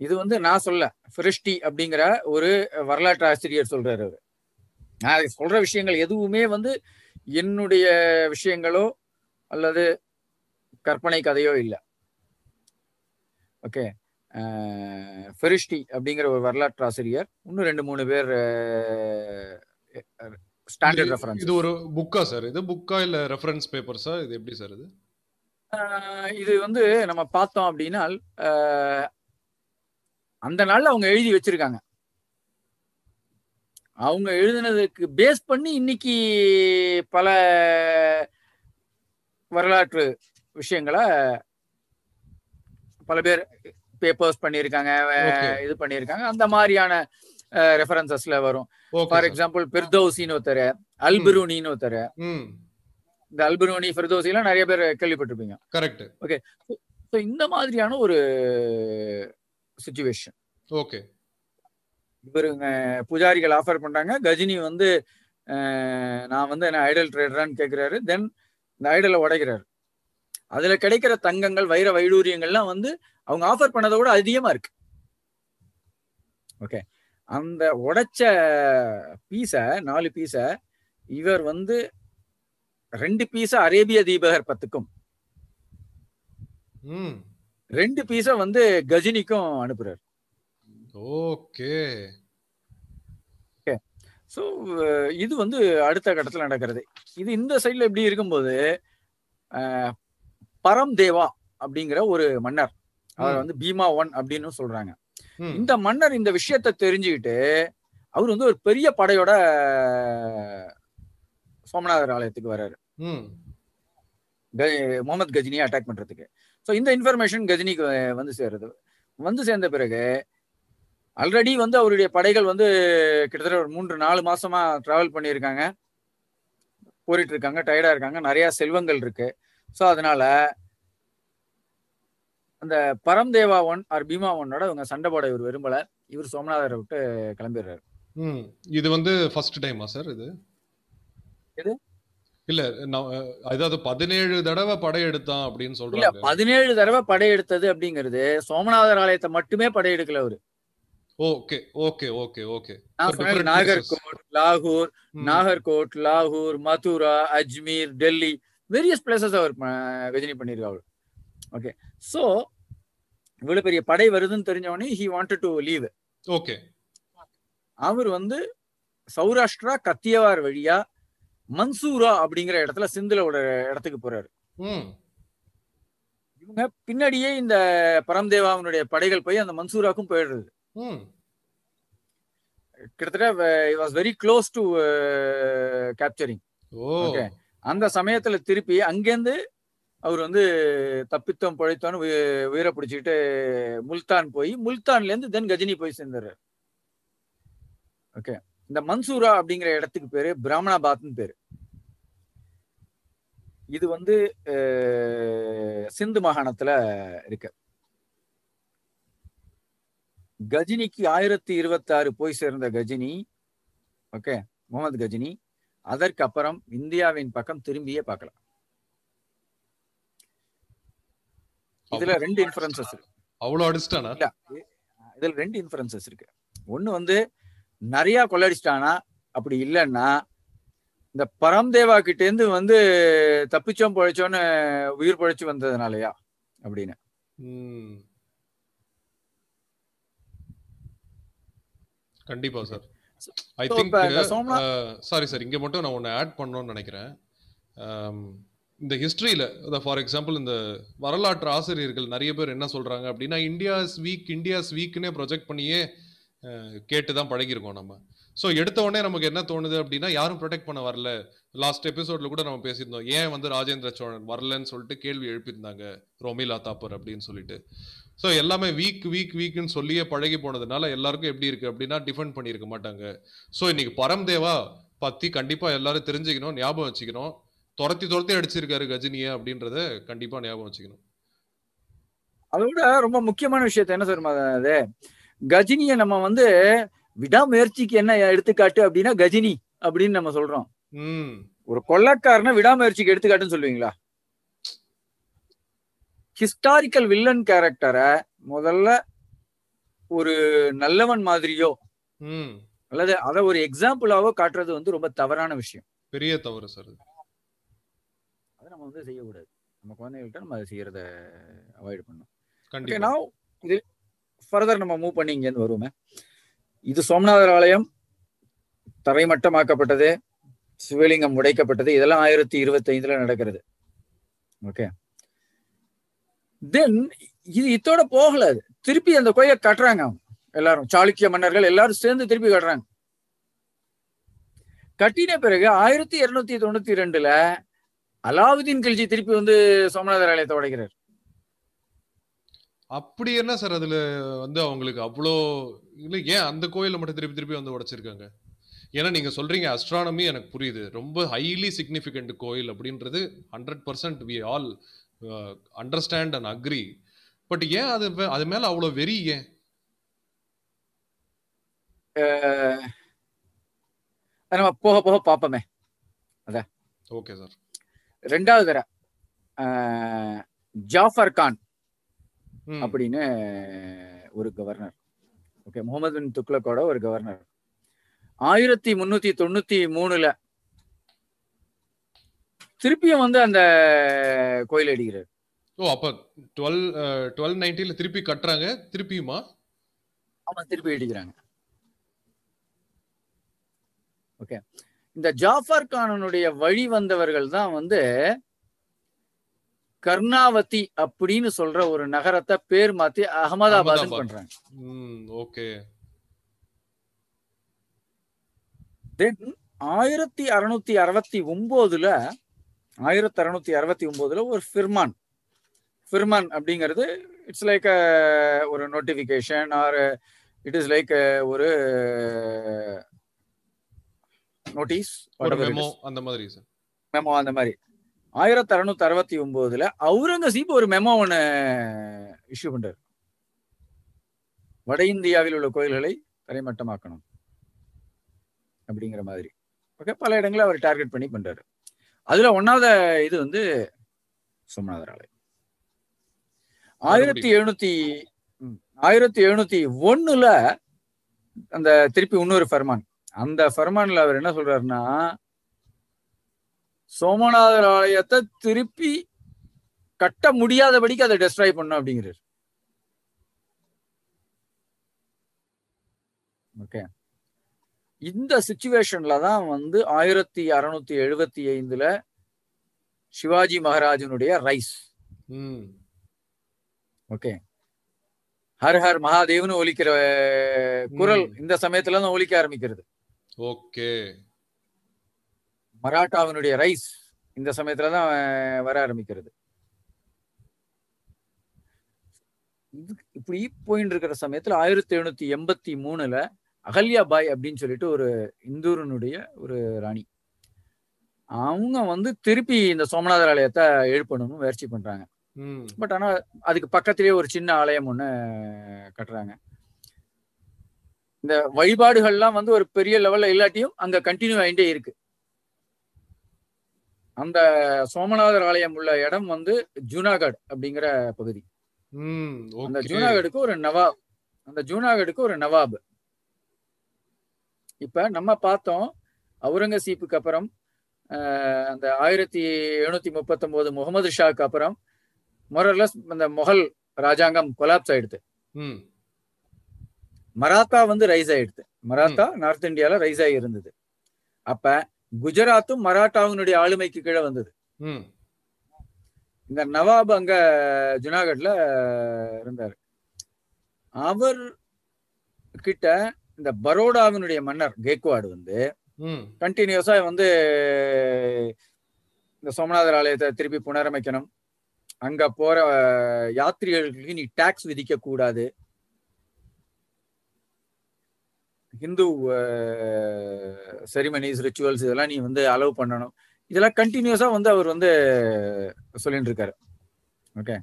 இது வந்து நான் சொல்ல ஃபிரிஷ்டி அப்படிங்கிற ஒரு வரலாற்று ஆசிரியர் சொல்றாரு அவரு. நான் சொல்ற விஷயங்கள் எதுவுமே வந்து என்னுடைய விஷயங்களோ அல்லது கற்பனை கதையோ இல்லை. ஓகே ஃபெரிஷ்டி அப்படிங்கிற ஒரு வரலாற்று ஆசிரியர். இன்னும் ரெண்டு மூணு பேர் ஸ்டாண்டர்ட் ரெஃபரன்ஸ் இது ஒரு புக்கா சார் இது புக்கா இல்ல ரெஃபரன்ஸ் பேப்பர்ஸா இது எப்படி சார் இது? இது வந்து நம்ம பார்த்தோம் அப்படின்னா அந்த நாள்ல அவங்க எழுதி வச்சிருக்காங்க. அவங்க எழுதினதுக்கு பேஸ் பண்ணி இன்னைக்கு பல வரலாற்று விஷயங்களை பல பேர் பேப்பர்ஸ் பண்ணியிருக்காங்க. இது பண்ணியிருக்காங்க. அந்த மாதிரியான ரெஃபரன்சஸ்ல வரும். ஓகே ஃபார் எக்ஸாம்பிள் பிர்தௌசின்னு ஒருத்தர் அல்பிரூனின்னு ஒருத்தர். இந்த அல்பிரூனி ஃபிர்தௌசி எல்லாம் நிறைய பேர் கேள்விப்பட்டிருப்பீங்க. கரெக்ட் ஸோ இந்த மாதிரியான ஒரு சுச்சுவேஷன் ஓகே இவருங்க பூஜாரிகள் ஆஃபர் பண்றாங்க. கஜினி வந்து நான் வந்து என்ன ஐடல் ட்ரேடரான்னு கேட்கிறாரு தென் இந்த ஐடலை உடைக்கிறாரு. அதுல கிடைக்கிற தங்கங்கள் வைர வைடூரியங்கள்லாம் வந்து அவங்க ஆஃபர் பண்ணதை விட அதிகமா இருக்கு. ஓகே அந்த உடைச்ச பீஸ நாலு பீஸ இவர் வந்து ரெண்டு பீஸ அரேபிய தீபகற்பத்துக்கும் ம். ரெண்டு பீஸ வந்து கஜினிக்கும் அனுப்புறாரு. ஓகே. ஸோ இது வந்து அடுத்த கட்டத்தில் நடக்கிறது. இது இந்த சைடில் எப்படி இருக்கும்போது பரம் தேவா அப்படிங்கிற ஒரு மன்னர் அவர். வந்து பீமா ஒன் அப்படின்னு சொல்றாங்க. இந்த மன்னர் இந்த விஷயத்தை தெரிஞ்சுக்கிட்டு அவர் வந்து ஒரு பெரிய படையோட சோமநாதர் ஆலயத்துக்கு வர்றாரு. முகமது கஜினியை அட்டாக் பண்றதுக்கு. ஸோ இந்த இன்ஃபர்மேஷன் கஜினிக்கு வந்து சேருது. வந்து சேர்ந்த பிறகு ஆல்ரெடி வந்து அவருடைய படைகள் வந்து கிட்டத்தட்ட ஒரு மூன்று நாலு மாசமா டிராவல் பண்ணியிருக்காங்க. போரிட்டு இருக்காங்க டயர்டா இருக்காங்க. நிறைய செல்வங்கள் இருக்கு. ஸோ அதனால அந்த பரம்தேவா ஒன் ஆர் பீமா ஒன்னோட இவங்க சண்டை போட இவர் விரும்பல. இவர் சோமநாதரை விட்டு கிளம்பிடுறாரு. இது வந்து ஃபர்ஸ்ட் டைமா சார் இது? எது? இல்ல அதாவது பதினேழு தடவை படையெடுத்தான் அப்படின்னு சொல்றாங்க பதினேழு தடவை படையெடுத்தது அப்படிங்கிறது சோமநாதர் ஆலயத்தை மட்டுமே படையெடுக்கல அவரு. Okay okay okay okay. Nagarkot லாகூர் நாகர்கோட் லாகூர் மதுரா அஜ்மீர் டெல்லி வேரியஸ் பிளேசஸ் அவர் கஜினி பண்ணியிருக்காரு ஓகே. ஸோ இவ்வளவு பெரிய படை வருதுன்னு தெரிஞ்ச உடனே he wanted to leave okay. அவர் வந்து சௌராஷ்டிரா கத்தியவார் வழியா மன்சூரா அப்படிங்கிற இடத்துல சிந்துல ஒரு இடத்துக்கு போறாரு. இவங்க பின்னாடியே இந்த பரம்தேவாவினுடைய படைகள் போய் அந்த மன்சூராக்கும் போயிடுறது. கிட்டத்தட்ட was very close to capturing oh. Okay. அந்த சமயத்துல திருப்பி அங்கேருந்து அவர் வந்து தப்பித்தோம் பிழைத்தோன்னு உயி- உயிரை பிடிச்சிக்கிட்டு முல்தான் போய் முல்தான்ல இருந்து தென் கஜினி போய் சேர்ந்துடுறாரு ஓகே இந்த மன்சூரா அப்படிங்கிற இடத்துக்கு பேரு பிராமணாபாத்னு பேரு. இது வந்து சிந்து மாகாணத்துல இருக்கு. கஜினிக்கு ஆயிரத்தி இருபத்தி ஆறு போய் சேர்ந்த கஜினி ஓகே முகமது கஜினி அதற்கு அப்புறம் இந்தியாவின் பக்கம் திரும்பியே பார்க்கல இதுல ரெண்டு இன்ஃபரன்சஸ் இருக்கு. அவ்வளவு அடிச்சிட்டானா? இதுல ரெண்டு இன்ஃபரன்சஸ் இருக்கு. ஒண்ணு வந்து நிறைய கொள்ளடிச்சிட்டானா? அப்படி இல்லைன்னா இந்த பரம்தேவா கிட்ட இருந்து வந்து தப்பிச்சோம் பொழைச்சோன்னு உயிர் பொழைச்சு வந்ததுனாலயா? அப்படின்னு. கண்டிப்பா sir. I think sorry sir. இங்க மட்டும் நான் ஒன்னு ஆட் பண்ணணும்னு நினைக்கிறேன். Um, இந்த ஹிஸ்டரியில ஃபார் எக்ஸாம்பிள் இந்த வரலாற்று ஆசிரியர்கள் நிறைய பேர் என்ன சொல்றாங்க அப்படின்னா இந்தியாஸ் வீக் இந்தியாஸ் வீக்னே ப்ரொஜெக்ட் பண்ணியே கேட்டு தான் பழகிருக்கோம் நம்ம. ஸோ எடுத்த உடனே நமக்கு என்ன தோணுது அப்படின்னா யாரும் ப்ரொடெக்ட் பண்ண வரல. லாஸ்ட் எபிசோட்ல கூட நம்ம பேசியிருந்தோம் ஏன் வந்து ராஜேந்திர சோழன் வரலன்னு சொல்லிட்டு கேள்வி எழுப்பியிருந்தாங்க ரோமிலா தாப்பர் அப்படின்னு சொல்லிட்டு. ஸோ எல்லாமே வீக் வீக் வீக்னு சொல்லியே பழகி போனதுனால எல்லாருக்கும் எப்படி இருக்கு அப்படின்னா டிஃபெண்ட் பண்ணியிருக்க மாட்டாங்க. ஸோ இன்னைக்கு பரம்தேவா பத்தி கண்டிப்பா எல்லாரும் தெரிஞ்சுக்கணும் ஞாபகம் வச்சுக்கணும். துரத்தி துரத்தி அடிச்சிருக்காரு கஜினிய அப்படின்றத கண்டிப்பா ஞாபகம் வச்சுக்கணும். அதோட ரொம்ப முக்கியமான விஷயத்த என்ன சொல்லுமா அது? கஜினிய நம்ம வந்து விடாமுயற்சிக்கு என்ன எடுத்துக்காட்டு அப்படின்னா கஜினி அப்படின்னு நம்ம சொல்றோம். ஒரு கொள்ளக்காரனை விடாமுயற்சிக்கு எடுத்துக்காட்டுன்னு சொல்லுவீங்களா? ஹிஸ்டாரிக்கல் வில்லன் கேரக்டரை முதல்ல ஒரு நல்லவன் மாதிரியோ அல்லது அதை ஒரு எக்ஸாம்பிளாவோ காட்டுறது வந்து ரொம்ப தவறான விஷயம். பெரிய தவறு சார். அதை. நம்ம வந்து செய்யக்கூடாது. நம்ம குழந்தைகள்கிட்ட நம்ம அதை செய்யறத அவாய்ட் பண்ணணும். கண்டிப்பா. இது ஃபர்தர் நம்ம மூவ் பண்ணி இங்கேருந்து வருவோமே. இது சோமநாதர் ஆலயம் தரைமட்டமாக்கப்பட்டது சிவலிங்கம் உடைக்கப்பட்டது இதெல்லாம் ஆயிரத்தி இருபத்தி ஐந்துல நடக்கிறது. ஓகே தென் இது இத்தோட போகல திருப்பி அந்த கோயில கட்டுறாங்க எல்லாரும் சாளுக்கிய மன்னர்கள் எல்லாரும் சேர்ந்து திருப்பி கட்டுறாங்க. கட்டின பிறகு ஆயிரத்தி இருநூத்தி தொண்ணூத்தி ரெண்டுல அலாவுதீன் கில்ஜி திருப்பி வந்து சோமநாதர் ஆலயத்தை உடைக்கிறார். அப்படி என்ன சார் அதுல வந்து அவங்களுக்கு அவ்வளோ இல்ல ஏன் அந்த கோயிலை மட்டும் திருப்பி திருப்பி வந்து உடைச்சிருக்காங்க? ஏன்னா நீங்க சொல்றீங்க அஸ்ட்ரானமி எனக்கு புரியுது. ரொம்ப ஹைலி சிக்னிஃபிகண்ட் கோயில் அப்படின்றது hundred percent we all understand and agree but ஏன் அது அது மேல அவ்வளோ வெறி ஏன்? நம்ம போக போக பார்ப்போமே. ஓகே சார் ரெண்டாவது தர ஜாஃபர் கான். அப்படின்னு ஒரு கவர்னர் ஓகே முகமது பின் துக்ளக்கோட ஒரு கவர்னர் ஆயிரத்தி முன்னூத்தி தொண்ணூத்தி மூணுல திருப்பியும் வந்து அந்த கோயில் அடிக்கிறார். ஓ அப்ப டுவெல் டுவெல் நைன்டில திருப்பி கட்டுறாங்க திருப்பியுமா? ஆமா திருப்பி அடிக்கிறாங்க. ஓகே இந்த ஜாஃபர் கானனுடைய வழி வந்தவர்கள் தான் வந்து கர்ணாவதி அப்படின்னு சொல்ற ஒரு நகரத்தை பேர் மாத்தி அகமதாபாத். பண்றாங்க. ஓகே. தென் ஆயிரத்தி அறுநூத்தி அறுபத்தி ஒன்பதுல ஆயிரத்தி அறுநூத்தி அறுபத்தி ஒன்பதுல ஒரு ஃபிர்மான். ஃபிர்மான் அப்படிங்கிறது இட்ஸ் லைக் ஒரு notification or it is like ஒரு நோட்டீஸ் மெமோ அந்த மாதிரி மெமோ அந்த மாதிரி. ஆயிரத்தி அறுநூத்தி அறுபத்தி ஒன்பதுல அவுரங்கசீப் ஒரு மெமோ ஒன்று இஷ்யூ பண்றாரு. வட இந்தியாவில் உள்ள கோயில்களை தரைமட்டமாக்கணும் அப்படிங்கிற மாதிரி. ஓகே பல இடங்களில் அவர் டார்கெட் பண்ணி பண்றாரு. அதுல ஒன்னாவது இது வந்து சோமநாதர் ஆலயம். ஆயிரத்தி எழுநூத்தி ஆயிரத்தி எழுநூத்தி ஒண்ணுல அந்த திருப்பி இன்னொரு ஃபர்மான். அந்த ஃபர்மான்ல அவர் என்ன சொல்றாருன்னா சோமநாதர் ஆலயத்தை திருப்பி கட்ட முடியாதபடிக்கு அதை டெஸ்ட்ராய் பண்ணும் அப்படிங்கிறார். ஓகே இந்த சுச்சுவேஷன்ல தான் வந்து ஆயிரத்தி அறுநூத்தி எழுபத்தி ஐந்துல சிவாஜி மகாராஜனுடைய ரைஸ் ஓகே ஹர் ஹர் மகாதேவ்னு ஒலிக்கிற குரல். இந்த சமயத்துல தான் ஒலிக்க ஆரம்பிக்கிறது. ஓகே மராட்டாவினுடைய ரைஸ் இந்த சமயத்துல தான் வர ஆரம்பிக்கிறது. இது இப்படி போயின்னு இருக்கிற சமயத்துல ஆயிரத்தி எழுநூத்தி எண்பத்தி மூணுல அகல்யா பாய் அப்படின்னு சொல்லிட்டு ஒரு இந்தூரனுடைய ஒரு ராணி. அவங்க வந்து திருப்பி இந்த சோமநாதர் ஆலயத்தை எழுப்பணும்னு முயற்சி பண்றாங்க. பட் ஆனா அதுக்கு பக்கத்திலேயே ஒரு சின்ன ஆலயம் ஒண்ணு கட்டுறாங்க. இந்த வழிபாடுகள்லாம் வந்து ஒரு பெரிய லெவல்ல இல்லாட்டியும் அங்க கண்டினியூ ஆயிட்டே இருக்கு. அந்த சோமநாதர் ஆலயம் உள்ள இடம் வந்து ஜூனாகட் அப்படிங்கிற பகுதி. அந்த ஜூனாகடுக்கு ஒரு நவாப். அந்த ஜூனாகடுக்கு ஒரு நவாப். இப்ப நம்ம பார்த்தோம் அவுரங்கசீப்புக்கு அப்புறம் அந்த ஆயிரத்தி எழுநூத்தி முப்பத்தொன்பது முகமது ஷாக்கு அப்புறம் மொரல்லஸ் அந்த முகல் ராஜாங்கம் கொலாப்ஸ் ஆயிடுது. மராத்தா வந்து ரைஸ் ஆயிடுது. மராத்தா நார்த் இந்தியால ரைஸ் ஆகி இருந்தது. அப்ப குஜராத்தும் மராட்டாவினுடைய ஆளுமைக்கு கீழே வந்தது. இந்த நவாப் அங்க ஜுனாகட்ல இருந்தாரு. அவர் கிட்ட இந்த பரோடாவினுடைய மன்னர் கேக்வாடு வந்து கண்டினியூஸா வந்து இந்த சோமநாதர் ஆலயத்தை திருப்பி புனரமைக்கணும். அங்க போற அஹ், யாத்ரீகர்களுக்கு நீ டாக்ஸ் விதிக்க கூடாது ஹிந்து செரிமனிஸ் ரிச்சுவல்ஸ் இதெல்லாம் நீ வந்து அலோவ் பண்ணணும். இதெல்லாம் கண்டினியூஸா வந்து அவர் வந்து சொல்லிட்டு இருக்காரு ஓகே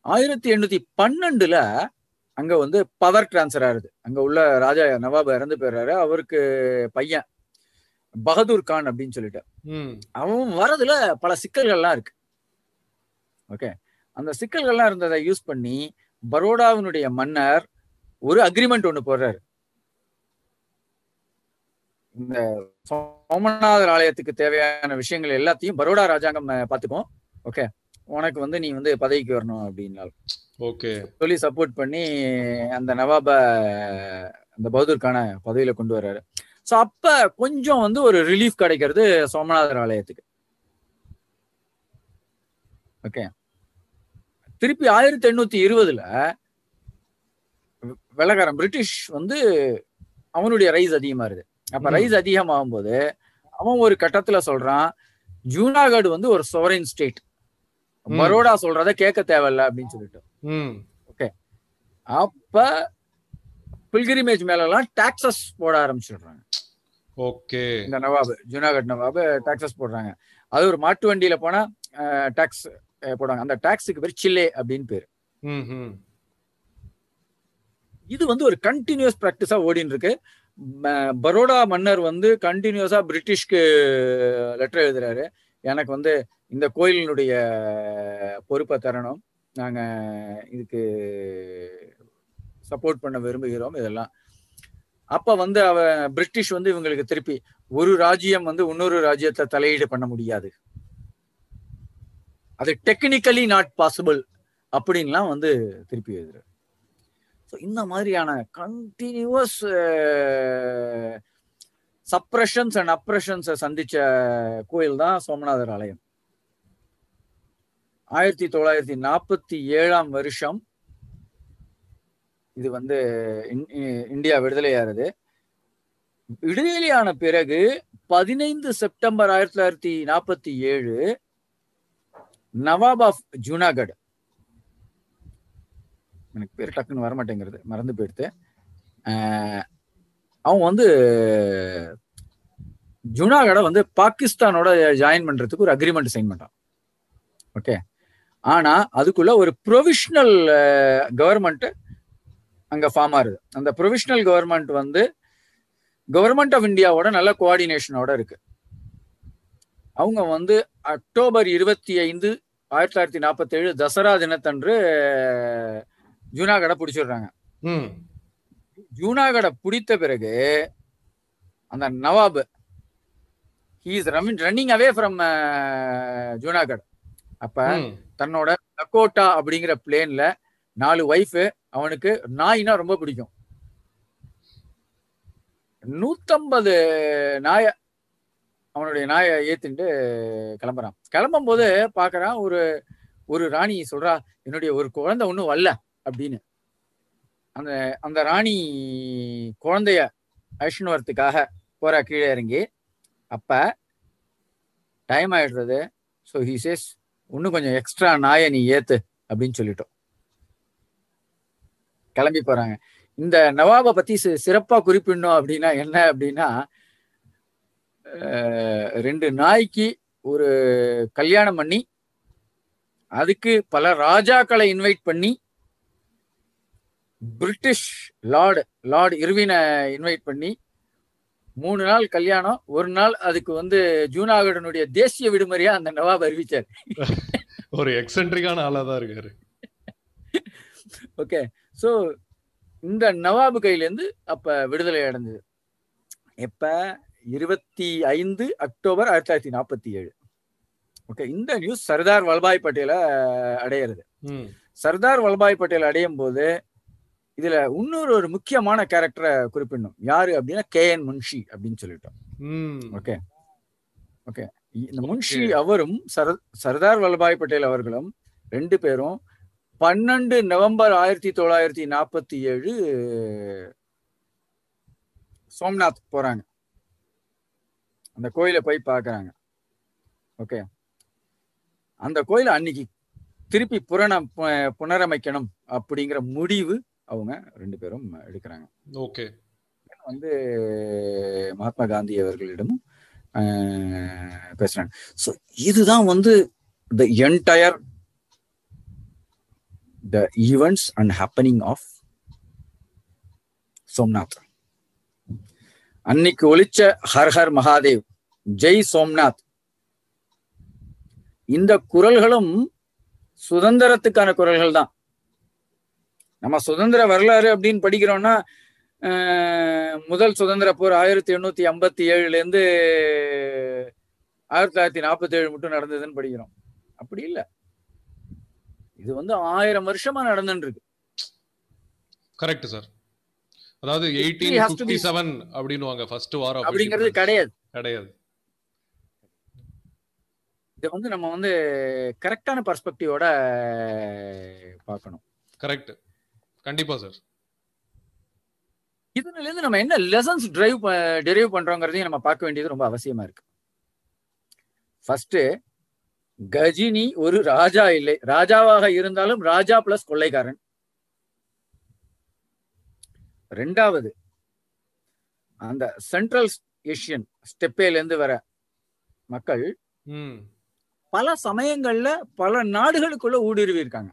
ஆயிரத்தி எண்ணூத்தி பன்னெண்டுல அங்க வந்து பவர் டிரான்ஸ்ஃபர் ஆகுது. அங்க உள்ள ராஜா நவாப் இறந்து போயிடுறாரு. அவருக்கு பையன் பகதூர் கான் அப்படின்னு சொல்லிட்டு. ம். அவன் வரதுல பல சிக்கல்கள்லாம் இருக்கு. ஓகே அந்த சிக்கல்கள்லாம் இருந்ததை யூஸ் பண்ணி பரோடாவினுடைய மன்னர் ஒரு அக்ரிமெண்ட் ஒண்ணு போடுறாரு. இந்த சோமநாதர் ஆலயத்துக்கு தேவையான விஷயங்கள் எல்லாத்தையும் பரோடா ராஜாங்கம் பாத்துக்கும் ஓகே உனக்கு வந்து நீ வந்து பதவிக்கு வரணும் அப்படின்னால ஓகே சொல்லி சப்போர்ட் பண்ணி அந்த நவாப அந்த பகதூர் கான பதவியில கொண்டு வர்றாரு. ஸோ அப்ப கொஞ்சம் வந்து ஒரு ரிலீஃப் கிடைக்கிறது சோமநாதர் ஆலயத்துக்கு. ஓகே திருப்பி ஆயிரத்தி எண்ணூத்தி இருபதுல வெள்ளக்காரன் பிரிட்டிஷ் வந்து அவனுடைய ரைஸ் அதிகமாருது அப்ப. ரைஸ் அதிகமாகும் போது அவன் ஒரு கட்டத்துல சொல்றான் ஜூனாகட் வந்து ஒரு சோவரின் ஸ்டேட். பரோடா சொல்றத கேட்க தேவையில்ல அப்படின்னு சொல்லிட்டு. ம். அப்ப பில்கிரிமேஜ் மேல எல்லாம் டாக்ஸஸ் போட ஆரம்பிச்சிடுறாங்க. ஓகே. இந்த நவாப் ஜுனாகட் நவாப் டாக்ஸஸ் போடுறாங்க. அது ஒரு மாட்டு வண்டியில போனா டாக்ஸ் போடுவாங்க. அந்த டாக்ஸுக்கு பேர் சில்லே அப்படின்னு பேரு. இது வந்து ஒரு கண்டினியூஸ் ப்ராக்டிஸா ஓடின்னு இருக்கு. பரோடா மன்னர் வந்து கண்டினியூஸா பிரிட்டிஷ்க்கு லெட்டர் எழுதுறாரு. எனக்கு வந்து இந்த கோயிலினுடைய பொறுப்பை தரணும். நாங்க இதுக்கு சப்போர்ட் பண்ண விரும்புகிறோம் இதெல்லாம். அப்ப வந்து அவ பிரிட்டிஷ் வந்து இவங்களுக்கு திருப்பி ஒரு ராஜ்யம் வந்து இன்னொரு ராஜ்யத்தை தலையீடு பண்ண முடியாது. அது டெக்னிக்கலி நாட் பாசிபிள் அப்படின்லாம் வந்து திருப்பி எழுதுறாரு. ஸோ இந்த மாதிரியான கண்டினியூவஸ் சப்ரஷன்ஸ் அண்ட் அப்ரஷன்ஸை சந்திச்ச கோயில் தான் சோமநாதர் ஆலயம். ஆயிரத்தி தொள்ளாயிரத்தி நாற்பத்தி ஏழாம் வருஷம் இது வந்து இந்தியா விடுதலையாகிறது விடுதலையான பிறகு பதினைந்து செப்டம்பர் ஆயிரத்தி தொள்ளாயிரத்தி நாற்பத்தி ஏழு நவாப் ஆஃப் ஜூனாகட் எனக்கு பேர் டக்குன்னு வர மாட்டேங்கிறது மறந்து போயிடுத்து. அவன் வந்து ஜுனாகடை வந்து பாகிஸ்தானோட ஜாயின் பண்றதுக்கு ஒரு அக்ரிமெண்ட் சைன் பண்றான். ஓகே ஆனா அதுக்குள்ள ஒரு ப்ரொவிஷனல் கவர்மெண்ட் அங்க ஃபார்ம் ஆகுது. அந்த ப்ரொவிஷனல் கவர்மெண்ட் வந்து கவர்மெண்ட் ஆஃப் இந்தியாவோட நல்ல கோஆர்டினேஷனோட இருக்கு. அவங்க வந்து அக்டோபர் இருபத்தி ஐந்து ஆயிரத்தி தொள்ளாயிரத்தி நாற்பத்தேழு தசரா தினத்தன்று ஜூனாகடை பிடிச்சிடுறாங்க ஜூனாகடை பிடித்த பிறகு அந்த nawab he's running away from Junagadh அப்ப. தன்னோட லக்கோட்டா அப்படிங்கிற பிளேன்ல நாலு ஒய்ஃப் அவனுக்கு நாய்னா ரொம்ப பிடிக்கும். நூத்தம்பது நாய அவனுடைய நாயை ஏத்திட்டு கிளம்புறான். கிளம்பும் போது பாக்குறான் ஒரு ஒரு ராணி சொல்றா என்னுடைய ஒரு குழந்தை ஒண்ணும் வரல. அப்படின்னு. அந்த அந்த ராணி குழந்தைய அழிச்சுன்னு வரத்துக்காக போறா கீழே இறங்கி. அப்ப டைம் ஆயிடுறது. ஸோ ஹி சேஸ் இன்னும் கொஞ்சம் எக்ஸ்ட்ரா நாயை நீ ஏத்து அப்படின்னு சொல்லிட்டோம். கிளம்பி போறாங்க. இந்த நவாபை பத்தி சிறப்பா குறிப்பிடணும் அப்படின்னா என்ன அப்படின்னா ரெண்டு நாய்க்கு ஒரு கல்யாணம் பண்ணி அதுக்கு பல ராஜாக்களை இன்வைட் பண்ணி பிரிட்டிஷ் லார்டு லார்டு இர்வினை இன்வைட் பண்ணி மூணு நாள் கல்யாணம் ஒரு நாள் அதுக்கு வந்து ஜூனாகடனுடைய தேசிய விடுமுறையா அந்த நவாப் அறிவிச்சார். ஒரு எக்ஸென்ட்ரிக்கான ஆளா தான் இருக்காரு. ஓகே சோ இந்த நவாபு கையிலேருந்து அப்ப விடுதலை அடைஞ்சது. எப்ப? இருபத்தி ஐந்து அக்டோபர் ஆயிரத்தி தொள்ளாயிரத்தி நாற்பத்தி ஏழு. ஓகே இந்த நியூஸ் சர்தார் வல்லபாய் பட்டேலை அடையிறது. சர்தார் வல்லபாய் பட்டேல் அடையும் போது இதுல இன்னொரு ஒரு முக்கியமான கேரக்டரை குறிப்பிடணும். யாரு அப்படின்னா கே என் முன்ஷி அப்படின்னு சொல்லிட்டோம். ஓகே. ஓகே. இந்த முன்ஷி அவரும் சர சர்தார் வல்லபாய் பட்டேல் அவர்களும் ரெண்டு பேரும் பன்னெண்டு நவம்பர் ஆயிரத்தி தொள்ளாயிரத்தி நாற்பத்தி ஏழு சோம்நாத் போறாங்க. அந்த கோயிலை போய் பார்க்கறாங்க. ஓகே. அந்த கோயிலை அன்னைக்கு திருப்பி புரண புனரமைக்கணும் அப்படிங்கிற முடிவு அவங்க ரெண்டு பேரும் எடுக்கிறாங்க. ஓகே. வந்து மகாத்மா காந்தி அவர்களிடமும் பேசுறாங்க. ஸோ இதுதான் வந்து the entire the events and happening of Somnath அன்னைக்கு ஒலிச்ச ஹர் ஹர் மகாதேவ் ஜெய் சோம்நாத். இந்த குரல்களும் சுதந்திரத்துக்கான குரல்கள் தான். நம்ம சுதந்திர வரலாறு அப்படின்னு படிக்கிறோம்னா முதல் சுதந்திர போர் ஆயிரத்தி எண்ணூத்தி ஐம்பத்தி ஏழுல இருந்து ஆயிரத்தி தொள்ளாயிரத்தி நாற்பத்தி ஏழு மட்டும் நடந்ததுன்னு படிக்கிறோம். அப்படி இல்ல. இது வந்து ஆயிரம் வருஷமா நடந்துட்டு இருக்கு கரெக்ட் சார் அதாவது எயிட்டீன் ஃபிஃப்டி செவன் அப்படின்னு ஃபர்ஸ்ட் வார் of அப்படிங்கிறது. கிடையாது. கிடையாது. இதை வந்து நம்ம வந்து கரெக்டான பர்ஸ்பெக்டிவோட பார்க்கணும். கரெக்ட் கண்டிப்பா சார் இதுல இருந்து நம்ம என்ன லெசன்ஸ் டிரைவ் டெரைவ் பண்றோங்கிறதையும் நம்ம பார்க்க வேண்டியது ரொம்ப அவசியமா இருக்கு. ஃபர்ஸ்ட் கஜினி ஒரு ராஜா இல்லை. ராஜாவாக இருந்தாலும் ராஜா பிளஸ் கொள்ளைக்காரன். ரெண்டாவது அந்த சென்ட்ரல் ஏஷியன் ஸ்டெப்பேல இருந்து வர மக்கள் பல சமயங்கள்ல பல நாடுகளுக்குள்ள ஊடுருவி இருக்காங்க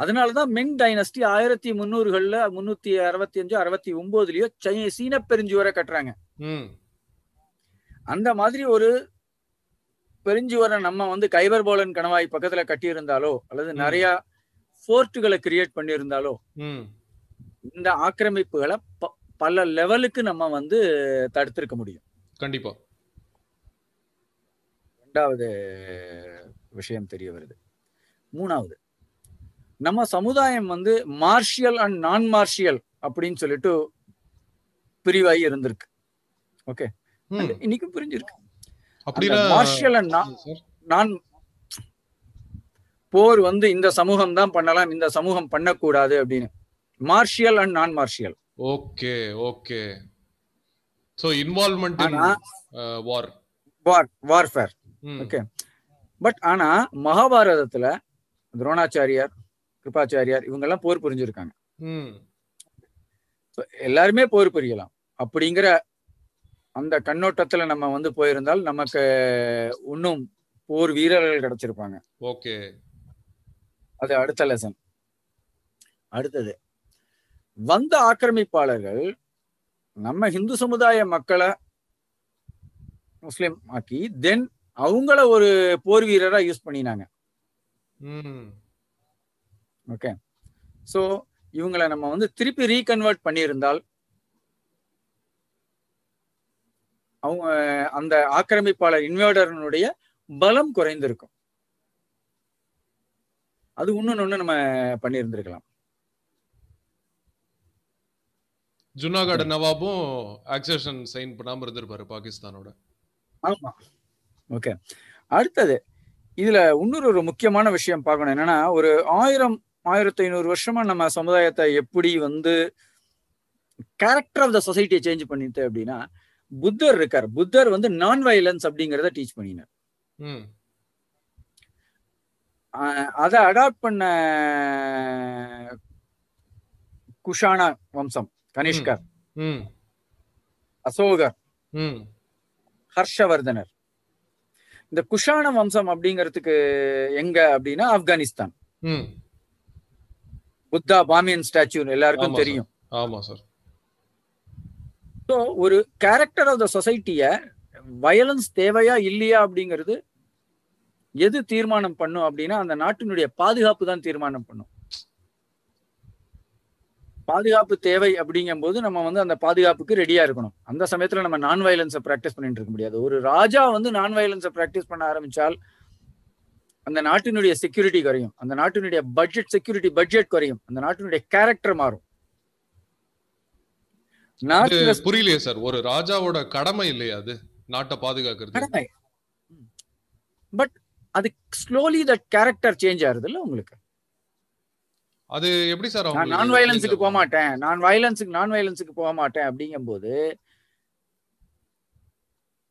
அதனாலதான் மிங் டைனஸ்டி ஆயிரத்தி முந்நூறுகள்ல முன்னூத்தி அறுபத்தி அஞ்சு அறுபத்தி ஒன்பதுலயோ சீன பெருஞ்சுவரை கட்டுறாங்க. அந்த மாதிரி ஒரு பெருஞ்சுவரை நம்ம வந்து கைபர் போலன் கணவாய் பக்கத்துல கட்டியிருந்தாலோ அல்லது. நிறைய ஃபோர்ட்டுகளை கிரியேட் பண்ணியிருந்தாலோ இந்த ஆக்கிரமிப்புகளை பல லெவலுக்கு நம்ம வந்து தடுத்திருக்க முடியும். கண்டிப்பா. ரெண்டாவது விஷயம் தெரிய வருது. மூணாவது நம்ம சமுதாயம் வந்து மார்ஷியல் அண்ட் நான் மார்ஷியல் அப்படின்னு சொல்லிட்டு பிரிவாகி இருந்திருக்கு. ம். And இன்னைக்கும் புரிஞ்சிருக்கு. மார்ஷியல் அண்ட் நான் போர் வந்து இந்த சமூகம் தான் பண்ணலாம் இந்த சமூகம் பண்ணக்கூடாது அப்படின்னு. Martial and non martial okay okay so involvement in war war warfare okay but ஆனா மகாபாரதத்துல துரோணாச்சாரியார் கிருபாச்சாரியார் இவங்க எல்லாம் போர் புரிஞ்சிருக்காங்க. எல்லாருமே போர் புரியலாம். அப்படிங்கிற அந்த கண்ணோட்டத்துல நம்ம வந்து போயிருந்தால் நமக்கு இன்னும் போர் வீரர்கள் கிடைச்சிருப்பாங்க. ஓகே. அது அடுத்த லெசன் அடுத்தது. வந்த ஆக்கிரமிப்பாளர்கள் நம்ம இந்து சமுதாய மக்களை முஸ்லிம் ஆக்கி தென் அவங்கள ஒரு போர் வீரரா யூஸ் பண்ணினாங்க. ம். ஓகே சோ இவங்கள நம்ம வந்து திருப்பி ரீகன்வெர்ட் பண்ணியிருந்தால் அவங்க அந்த ஆக்கிரமிப்பாளர் இன்வேர்டர்னுடைய பலம் குறைந்திருக்கும். அது இன்னொன்னு ஒண்ணு நம்ம பண்ணியிருந்திருக்கலாம். ஜுனாகட் நவாபும் ஆக்சேஷன் சைன் பண்ணாம இருந்திருப்பாரு பாகிஸ்தானோட. ஆமா. ஓகே அடுத்தது இதுல இன்னொரு ஒரு முக்கியமான விஷயம் பார்க்கணும். என்னன்னா ஒரு ஆயிரம் ஆயிரத்தி ஐநூறு வருஷமா நம்ம சமுதாயத்தை எப்படி வந்து கேரக்டர் ஆஃப் த சொசைட்டியை சேஞ்ச் பண்ணிட்டு அப்படின்னா புத்தர் இருக்கார். புத்தர் வந்து நான் வயலன்ஸ் அப்படிங்கறத டீச் பண்ணினார். அதை அடாப்ட் பண்ண குஷானா வம்சம் கனிஷ்கர் அசோகர் ஹர்ஷவர்தனர். இந்த குஷான வம்சம் அப்படிங்கிறதுக்கு எங்க அப்படின்னா ஆப்கானிஸ்தான். புத்தா பாமியன் ஸ்டாச்சு எல்லாருக்கும். தெரியும். ஆமா சார். ஸோ ஒரு கேரக்டர் ஆஃப் த சொசைட்டிய வயலன்ஸ் தேவையா இல்லையா அப்படிங்கிறது எது தீர்மானம் பண்ணும் அப்படின்னா அந்த நாட்டினுடைய பாதுகாப்பு தான் தீர்மானம் பண்ணும். பாதுகாப்பு தேவை அப்படிங்கும்போது நம்ம வந்து அந்த பாதுகாப்புக்கு ரெடியா இருக்கணும். அந்த சமயத்துல நம்ம நான் வயலன்ஸை பிராக்டிஸ் பண்ணிட்டு இருக்க முடியாது. ஒரு ராஜா வந்து நான் வயலன்ஸை பிராக்டிஸ் பண்ண ஆரம்பிச்சால் அந்த நாட்டினுடைய செக்யூரிட்டி குறையும். அந்த நாட்டினுடைய பட்ஜெட் செக்யூரிட்டி பட்ஜெட் குறையும். அந்த நாட்டினுடைய கேரக்டர் மாறும். புரியலையே சார். ஒரு ராஜாவோட கடமை இல்லையா அது? நாட்டை பாதுகாக்கிறது. கடமை. பட் அது ஸ்லோலி தட் கேரக்டர் சேஞ்ச் ஆகுது இல்ல உங்களுக்கு? அது எப்படி சார் நான் வயலன்ஸுக்கு போக? மாட்டேன் நான் வயலன்ஸுக்கு நான் வயலன்ஸுக்கு போக மாட்டேன் அப்படிங்கும்போது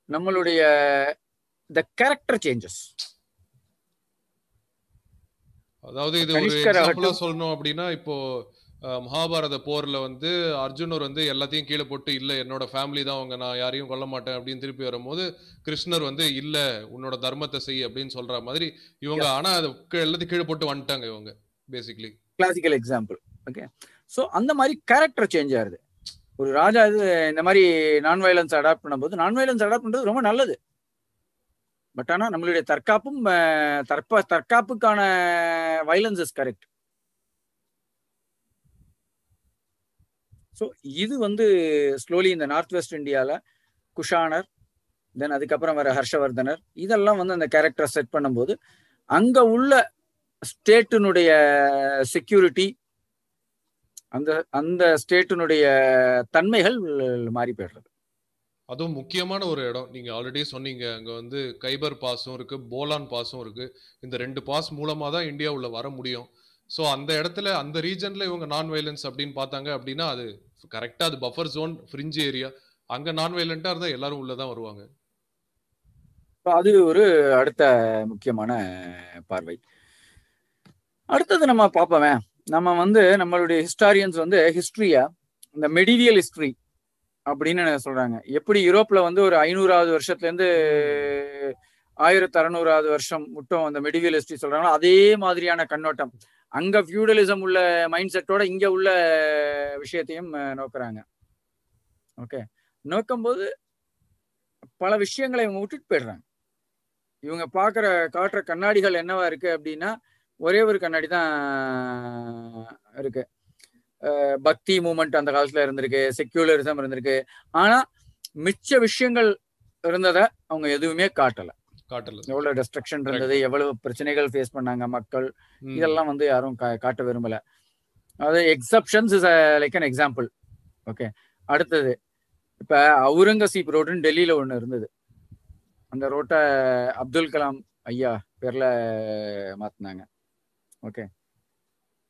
நம்மளுடைய த கேரக்டர் சேஞ்சஸ் அதாவது இது ஒரு எக்ஸாம்பிளா. சொல்லணும் அப்படின்னா இப்போ மகாபாரத போர்ல வந்து அர்ஜுனர் வந்து எல்லாத்தையும் கீழே போட்டு இல்ல என்னோட ஃபேமிலி தான் அவங்க நான் யாரையும் கொல்ல மாட்டேன் அப்படின்னு திருப்பி வரும்போது கிருஷ்ணர் வந்து இல்ல உன்னோட தர்மத்தை செய் அப்படின்னு சொல்ற மாதிரி இவங்க ஆனா அது எல்லாத்தையும் கீழே போட்டு வந்துட்டாங்க இவங்க basically classical example okay so அந்த மாதிரி கேரக்டர் சேஞ்ச் ஆகுது. ஒரு ராஜா இது இந்த மாதிரி நான் வயலன்ஸ் அடாப்ட் பண்ணும்போது நான் வயலன்ஸ் அடாப்ட் பண்றது ரொம்ப நல்லது. பட் ஆனா நம்மளுடைய தற்காப்பும் தற்ப தற்காப்புக்கான வைலன்ஸ் இஸ் கரெக்ட் ஸோ இது வந்து ஸ்லோலி இந்த நார்த் வெஸ்ட் இந்தியாவில் குஷானர் தென் அதுக்கப்புறம் வர ஹர்ஷவர்தனர் இதெல்லாம் வந்து அந்த கேரக்டரை செட் பண்ணும்போது அங்கே உள்ள ஸ்டேட்டினுடைய செக்யூரிட்டி அந்த அந்த ஸ்டேட்டினுடைய தன்மைகள் மாறி போயிடுறது. அதுவும் முக்கியமான ஒரு இடம். நீங்கள் ஆல்ரெடி சொன்னீங்க. அங்கே வந்து கைபர் பாஸும் இருக்குது போலான் பாஸும் இருக்குது இந்த ரெண்டு பாஸ் மூலமாக தான் இந்தியா உள்ள வர முடியும். ஸோ அந்த இடத்துல அந்த ரீஜனில் இவங்க நான் வயலன்ஸ் அப்படின்னு பார்த்தாங்க அப்படின்னா அது கரெக்டாக அது பஃபர் ஜோன் ஃப்ரிஞ்ச் ஏரியா அங்கே நான் வயலண்டா இருந்தால் எல்லாரும் உள்ளதான் வருவாங்க. அது ஒரு அடுத்த முக்கியமான பார்வை. அடுத்தது நம்ம பார்ப்போமே. நம்ம வந்து நம்மளுடைய ஹிஸ்டாரியன்ஸ் வந்து ஹிஸ்ட்ரியா இந்த மெடீரியல் ஹிஸ்ட்ரி அப்படின்னு சொல்றாங்க. எப்படி யூரோப்ல வந்து ஒரு ஐநூறாவது வருஷத்துல இருந்து ஆயிரத்தி அறநூறாவது வருஷம் மட்டும் அந்த மெடிவியல் ஹிஸ்டரி சொல்றாங்களோ அதே மாதிரியான கண்ணோட்டம். அங்க ஃபியூடலிசம் உள்ள மைண்ட் செட்டோட இங்க உள்ள விஷயத்தையும் நோக்குறாங்க. ஓகே நோக்கும்போது பல விஷயங்களை இவங்க விட்டுட்டு போயிடுறாங்க. இவங்க பார்க்குற காட்டுற கண்ணாடிகள் என்னவா இருக்கு அப்படின்னா ஒரே ஒரு கண்ணாடி தான் இருக்கு. பக்தி மூமெண்ட் அந்த காலத்துல இருந்திருக்கு செக்யூலரிசம் இருந்திருக்கு. ஆனா மிச்ச விஷயங்கள் இருந்ததை அவங்க எதுவுமே காட்டல. காட்டல. எவ்வளவு டெஸ்ட்ரக்ஷன் இருந்தது எவ்வளவு பிரச்சனைகள் ஃபேஸ் பண்ணாங்க மக்கள். இதெல்லாம் வந்து யாரும் கா- காட்ட விரும்பல. அது exceptions is like an example okay அடுத்தது இப்ப அவுரங்கசீப் ரோடுன்னு டெல்லியில ஒண்ணு இருந்தது. அந்த ரோட்டை அப்துல் கலாம் ஐயா பேர்ல மாத்தினாங்க. ஓகே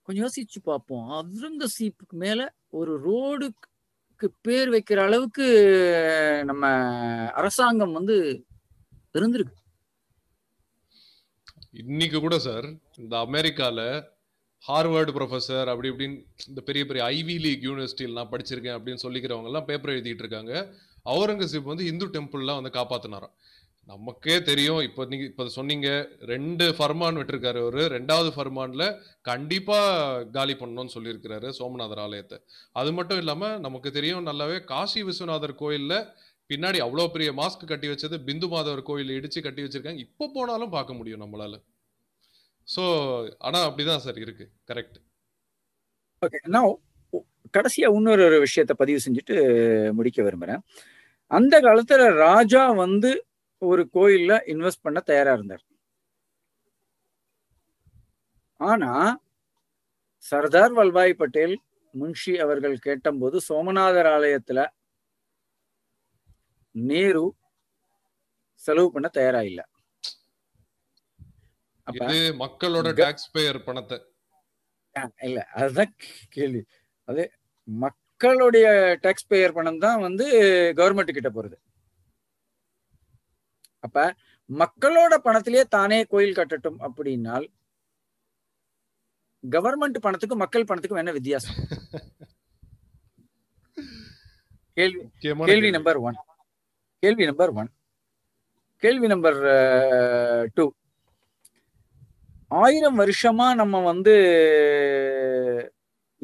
கொஞ்சம் யோசிச்சு பார்ப்போம். அவுரங்கசீப்புக்கு மேல ஒரு ரோடுக்கு பேர் வைக்கிற அளவுக்கு நம்ம அரசாங்கம் வந்து இருந்திருக்கு. இன்னைக்கு கூட சார் இந்த அமெரிக்கால ஹார்வர்டு ப்ரொஃபஸர் அப்படி இப்படின்னு இந்த பெரிய பெரிய ஐவி லீக் யூனிவர்சிட்டியில் நான் படிச்சிருக்கேன் அப்படின்னு சொல்லிக்கிறவங்க எல்லாம் பேப்பர் எழுதிட்டு இருக்காங்க. அவுரங்கசீப் வந்து இந்து டெம்பிள்லாம் வந்து காப்பாத்தினாராம். நமக்கே தெரியும். இப்போ நீங்க இப்போ சொன்னீங்க ரெண்டு ஃபர்மான் விட்டுருக்காரு அவரு. ரெண்டாவது ஃபர்மான்ல கண்டிப்பா காலி பண்ணணும்னு சொல்லியிருக்கிறாரு சோமநாதர் ஆலயத்தை. அது மட்டும் இல்லாம நமக்கு தெரியும் நல்லாவே காசி விஸ்வநாதர் கோயில்ல பின்னாடி அவ்வளோ பெரிய மாஸ்க் கட்டி வச்சது பிந்து மாதவர் கோயில் இடிச்சு கட்டி வச்சிருக்காங்க. இப்போ போனாலும் பார்க்க முடியும் நம்மளால. ஸோ ஆனால் அப்படிதான் சார் இருக்கு. கரெக்ட். ஓகே நான் கடைசியா இன்னொரு ஒரு விஷயத்த பதிவு செஞ்சுட்டு முடிக்க விரும்புறேன். அந்த காலத்துல ராஜா வந்து ஒரு கோயில்ல இன்வெஸ்ட் பண்ண தயாரா இருந்தார். ஆனா சர்தார் வல்லபாய் பட்டேல் முன்ஷி அவர்கள் கேட்டபோது சோமநாதர் ஆலயத்துல நேரு செலவு பண்ண தயாரா இல்ல. மக்களோட டாக்ஸ் பேயர் பணத்தை. இல்ல அதுதான் கேள்வி. அது மக்களுடைய டாக்ஸ் பேயர் பணம் தான் வந்து கவர்மெண்ட் கிட்ட போறது. அப்ப மக்களோட பணத்திலேயே தானே கோயில் கட்டட்டும் அப்படின்னால் கவர்மெண்ட் பணத்துக்கும் மக்கள் பணத்துக்கும் என்ன வித்தியாசம்? கேள்வி கேள்வி. நம்பர் ஒன் கேள்வி நம்பர் ஒன் கேள்வி நம்பர் டூ ஆயிரம் வருஷமா நம்ம வந்து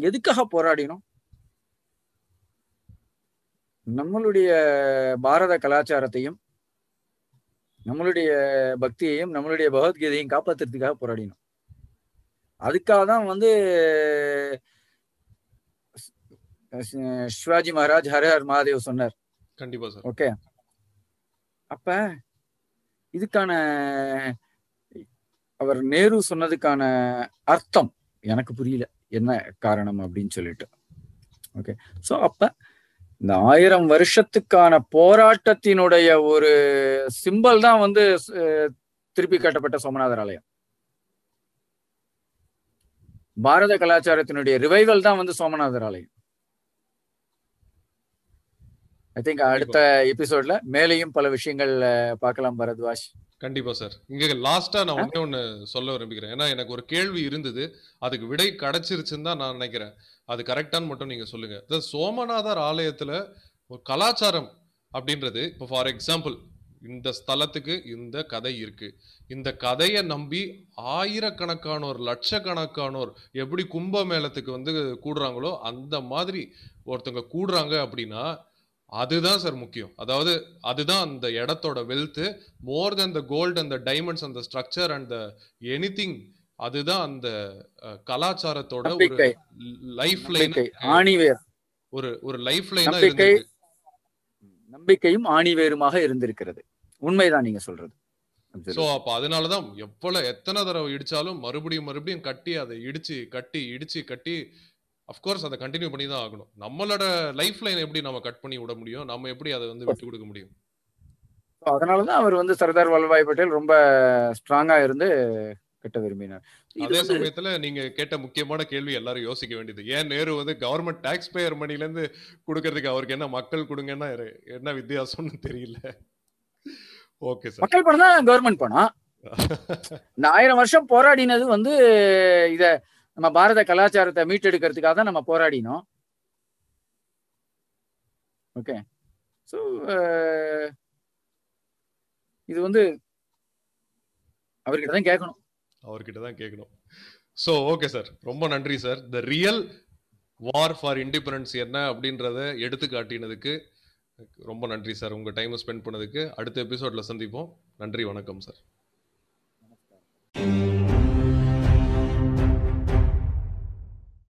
எதுக்காக போராடினோம்? நம்மளுடைய பாரத கலாச்சாரத்தையும் நம்மளுடைய பக்தியையும் நம்மளுடைய பகவத்கீதையும் காப்பாத்துறதுக்காக போராடினோம். அதுக்காக தான் வந்து சிவாஜி மகாராஜ் ஹர ஹர் மகாதேவ் சொன்னார். கண்டிப்பா சார். ஓகே? அப்ப இதுக்கான அவர் நேரு சொன்னதுக்கான அர்த்தம் எனக்கு புரியல. என்ன காரணம் அப்படின்னு சொல்லிட்டு. ஓகே? சோ அப்ப இந்த ஆயிரம் வருஷத்துக்கான போராட்டத்தினுடைய ஒரு சிம்பல் தான் வந்து திருப்பி கட்டப்பட்ட சோமநாதர் ஆலயம். பாரத கலாச்சாரத்தினுடைய ரிவைவல் தான் வந்து சோமநாதர் ஆலயம். ஐ திங்க் அடுத்த எபிசோட்ல மேலேயும் பல விஷயங்கள் பார்க்கலாம் பரத்வாஜ். கண்டிப்பா சார் இங்க லாஸ்டா நான் ஒண்ணே ஒண்ணு சொல்ல விரும்புகிறேன். ஏன்னா எனக்கு ஒரு கேள்வி இருந்தது. அதுக்கு விடை கிடைச்சிருச்சுன்னு தான் நான் நினைக்கிறேன். அது கரெக்டான்னு மட்டும் நீங்கள் சொல்லுங்கள் சோமநாதர் ஆலயத்தில் ஒரு கலாச்சாரம் அப்படின்றது இப்போ ஃபார் எக்ஸாம்பிள் இந்த ஸ்தலத்துக்கு இந்த கதை இருக்கு. இந்த கதையை நம்பி ஆயிரக்கணக்கானோர் லட்சக்கணக்கானோர் எப்படி கும்பமேளத்துக்கு வந்து கூடுறாங்களோ அந்த மாதிரி ஒருத்தவங்க கூடுறாங்க அப்படின்னா அதுதான் சார் முக்கியம். அதாவது அதுதான் அந்த இடத்தோட wealth more then the gold and the diamonds அந்த ஸ்ட்ரக்சர் அண்ட் த எனிதிங் அதுதான் அந்த கலாச்சாரத்தோட ஒரு லைஃப் லைன் ஆணிவேர். ஒரு ஒரு லைஃப் லைனா நம்பிக்கை நம்பிக்கையும் ஆணிவேருமாக இருந்திருக்கிறது. உண்மைதான் நீங்க சொல்றது. சோ அப்ப அதனாலதான் எவ்வளவு எத்தனை தடவை இடிச்சாலும் மறுபடியும் மறுபடியும் கட்டி அதை இடிச்சு கட்டி இடிச்சு கட்டி அஃப்கோர்ஸ் அதை கண்டினியூ பண்ணி தான் ஆகணும். நம்மளோட லைஃப் லைன் எப்படி நம்ம கட் பண்ணி விட முடியும்? நம்ம எப்படி அதை வந்து விட்டு கொடுக்க முடியும்? அதனாலதான் அவர் வந்து சர்தார் வல்லபாய் பட்டேல் ரொம்ப ஸ்ட்ராங்கா இருந்து கட்ட விரும்பினார். அதே சமயத்துல நீங்க கேட்ட முக்கியமான கேள்வி எல்லாரும் யோசிக்க வேண்டியது. ஏன் நேரு வந்து கவர்மெண்ட் டாக்ஸ் பேயர் மணில இருந்து கொடுக்கறதுக்கு அவருக்கு என்ன மக்கள் கொடுங்கன்னா என்ன வித்தியாசம்னு தெரியல. ஓகே சார் மக்கள் பணம் தான் கவர்மெண்ட் பணம். இந்த ஆயிரம் வருஷம் போராடினது வந்து இத நம்ம பாரத கலாச்சாரத்தை மீட்டெடுக்கிறதுக்காக தான் நம்ம போராடினோம். ஓகே ஸோ இது வந்து அவர்கிட்ட தான் கேட்கணும். அவர்கிட்ட தான் கேட்கணும். ஸோ ஓகே சார் ரொம்ப நன்றி sir the real war for independence என்ன அப்படின்றத எடுத்து காட்டினதுக்கு ரொம்ப நன்றி சார் உங்கள் டைமை ஸ்பெண்ட் பண்ணதுக்கு. அடுத்த எபிசோடில் சந்திப்போம். நன்றி வணக்கம் சார்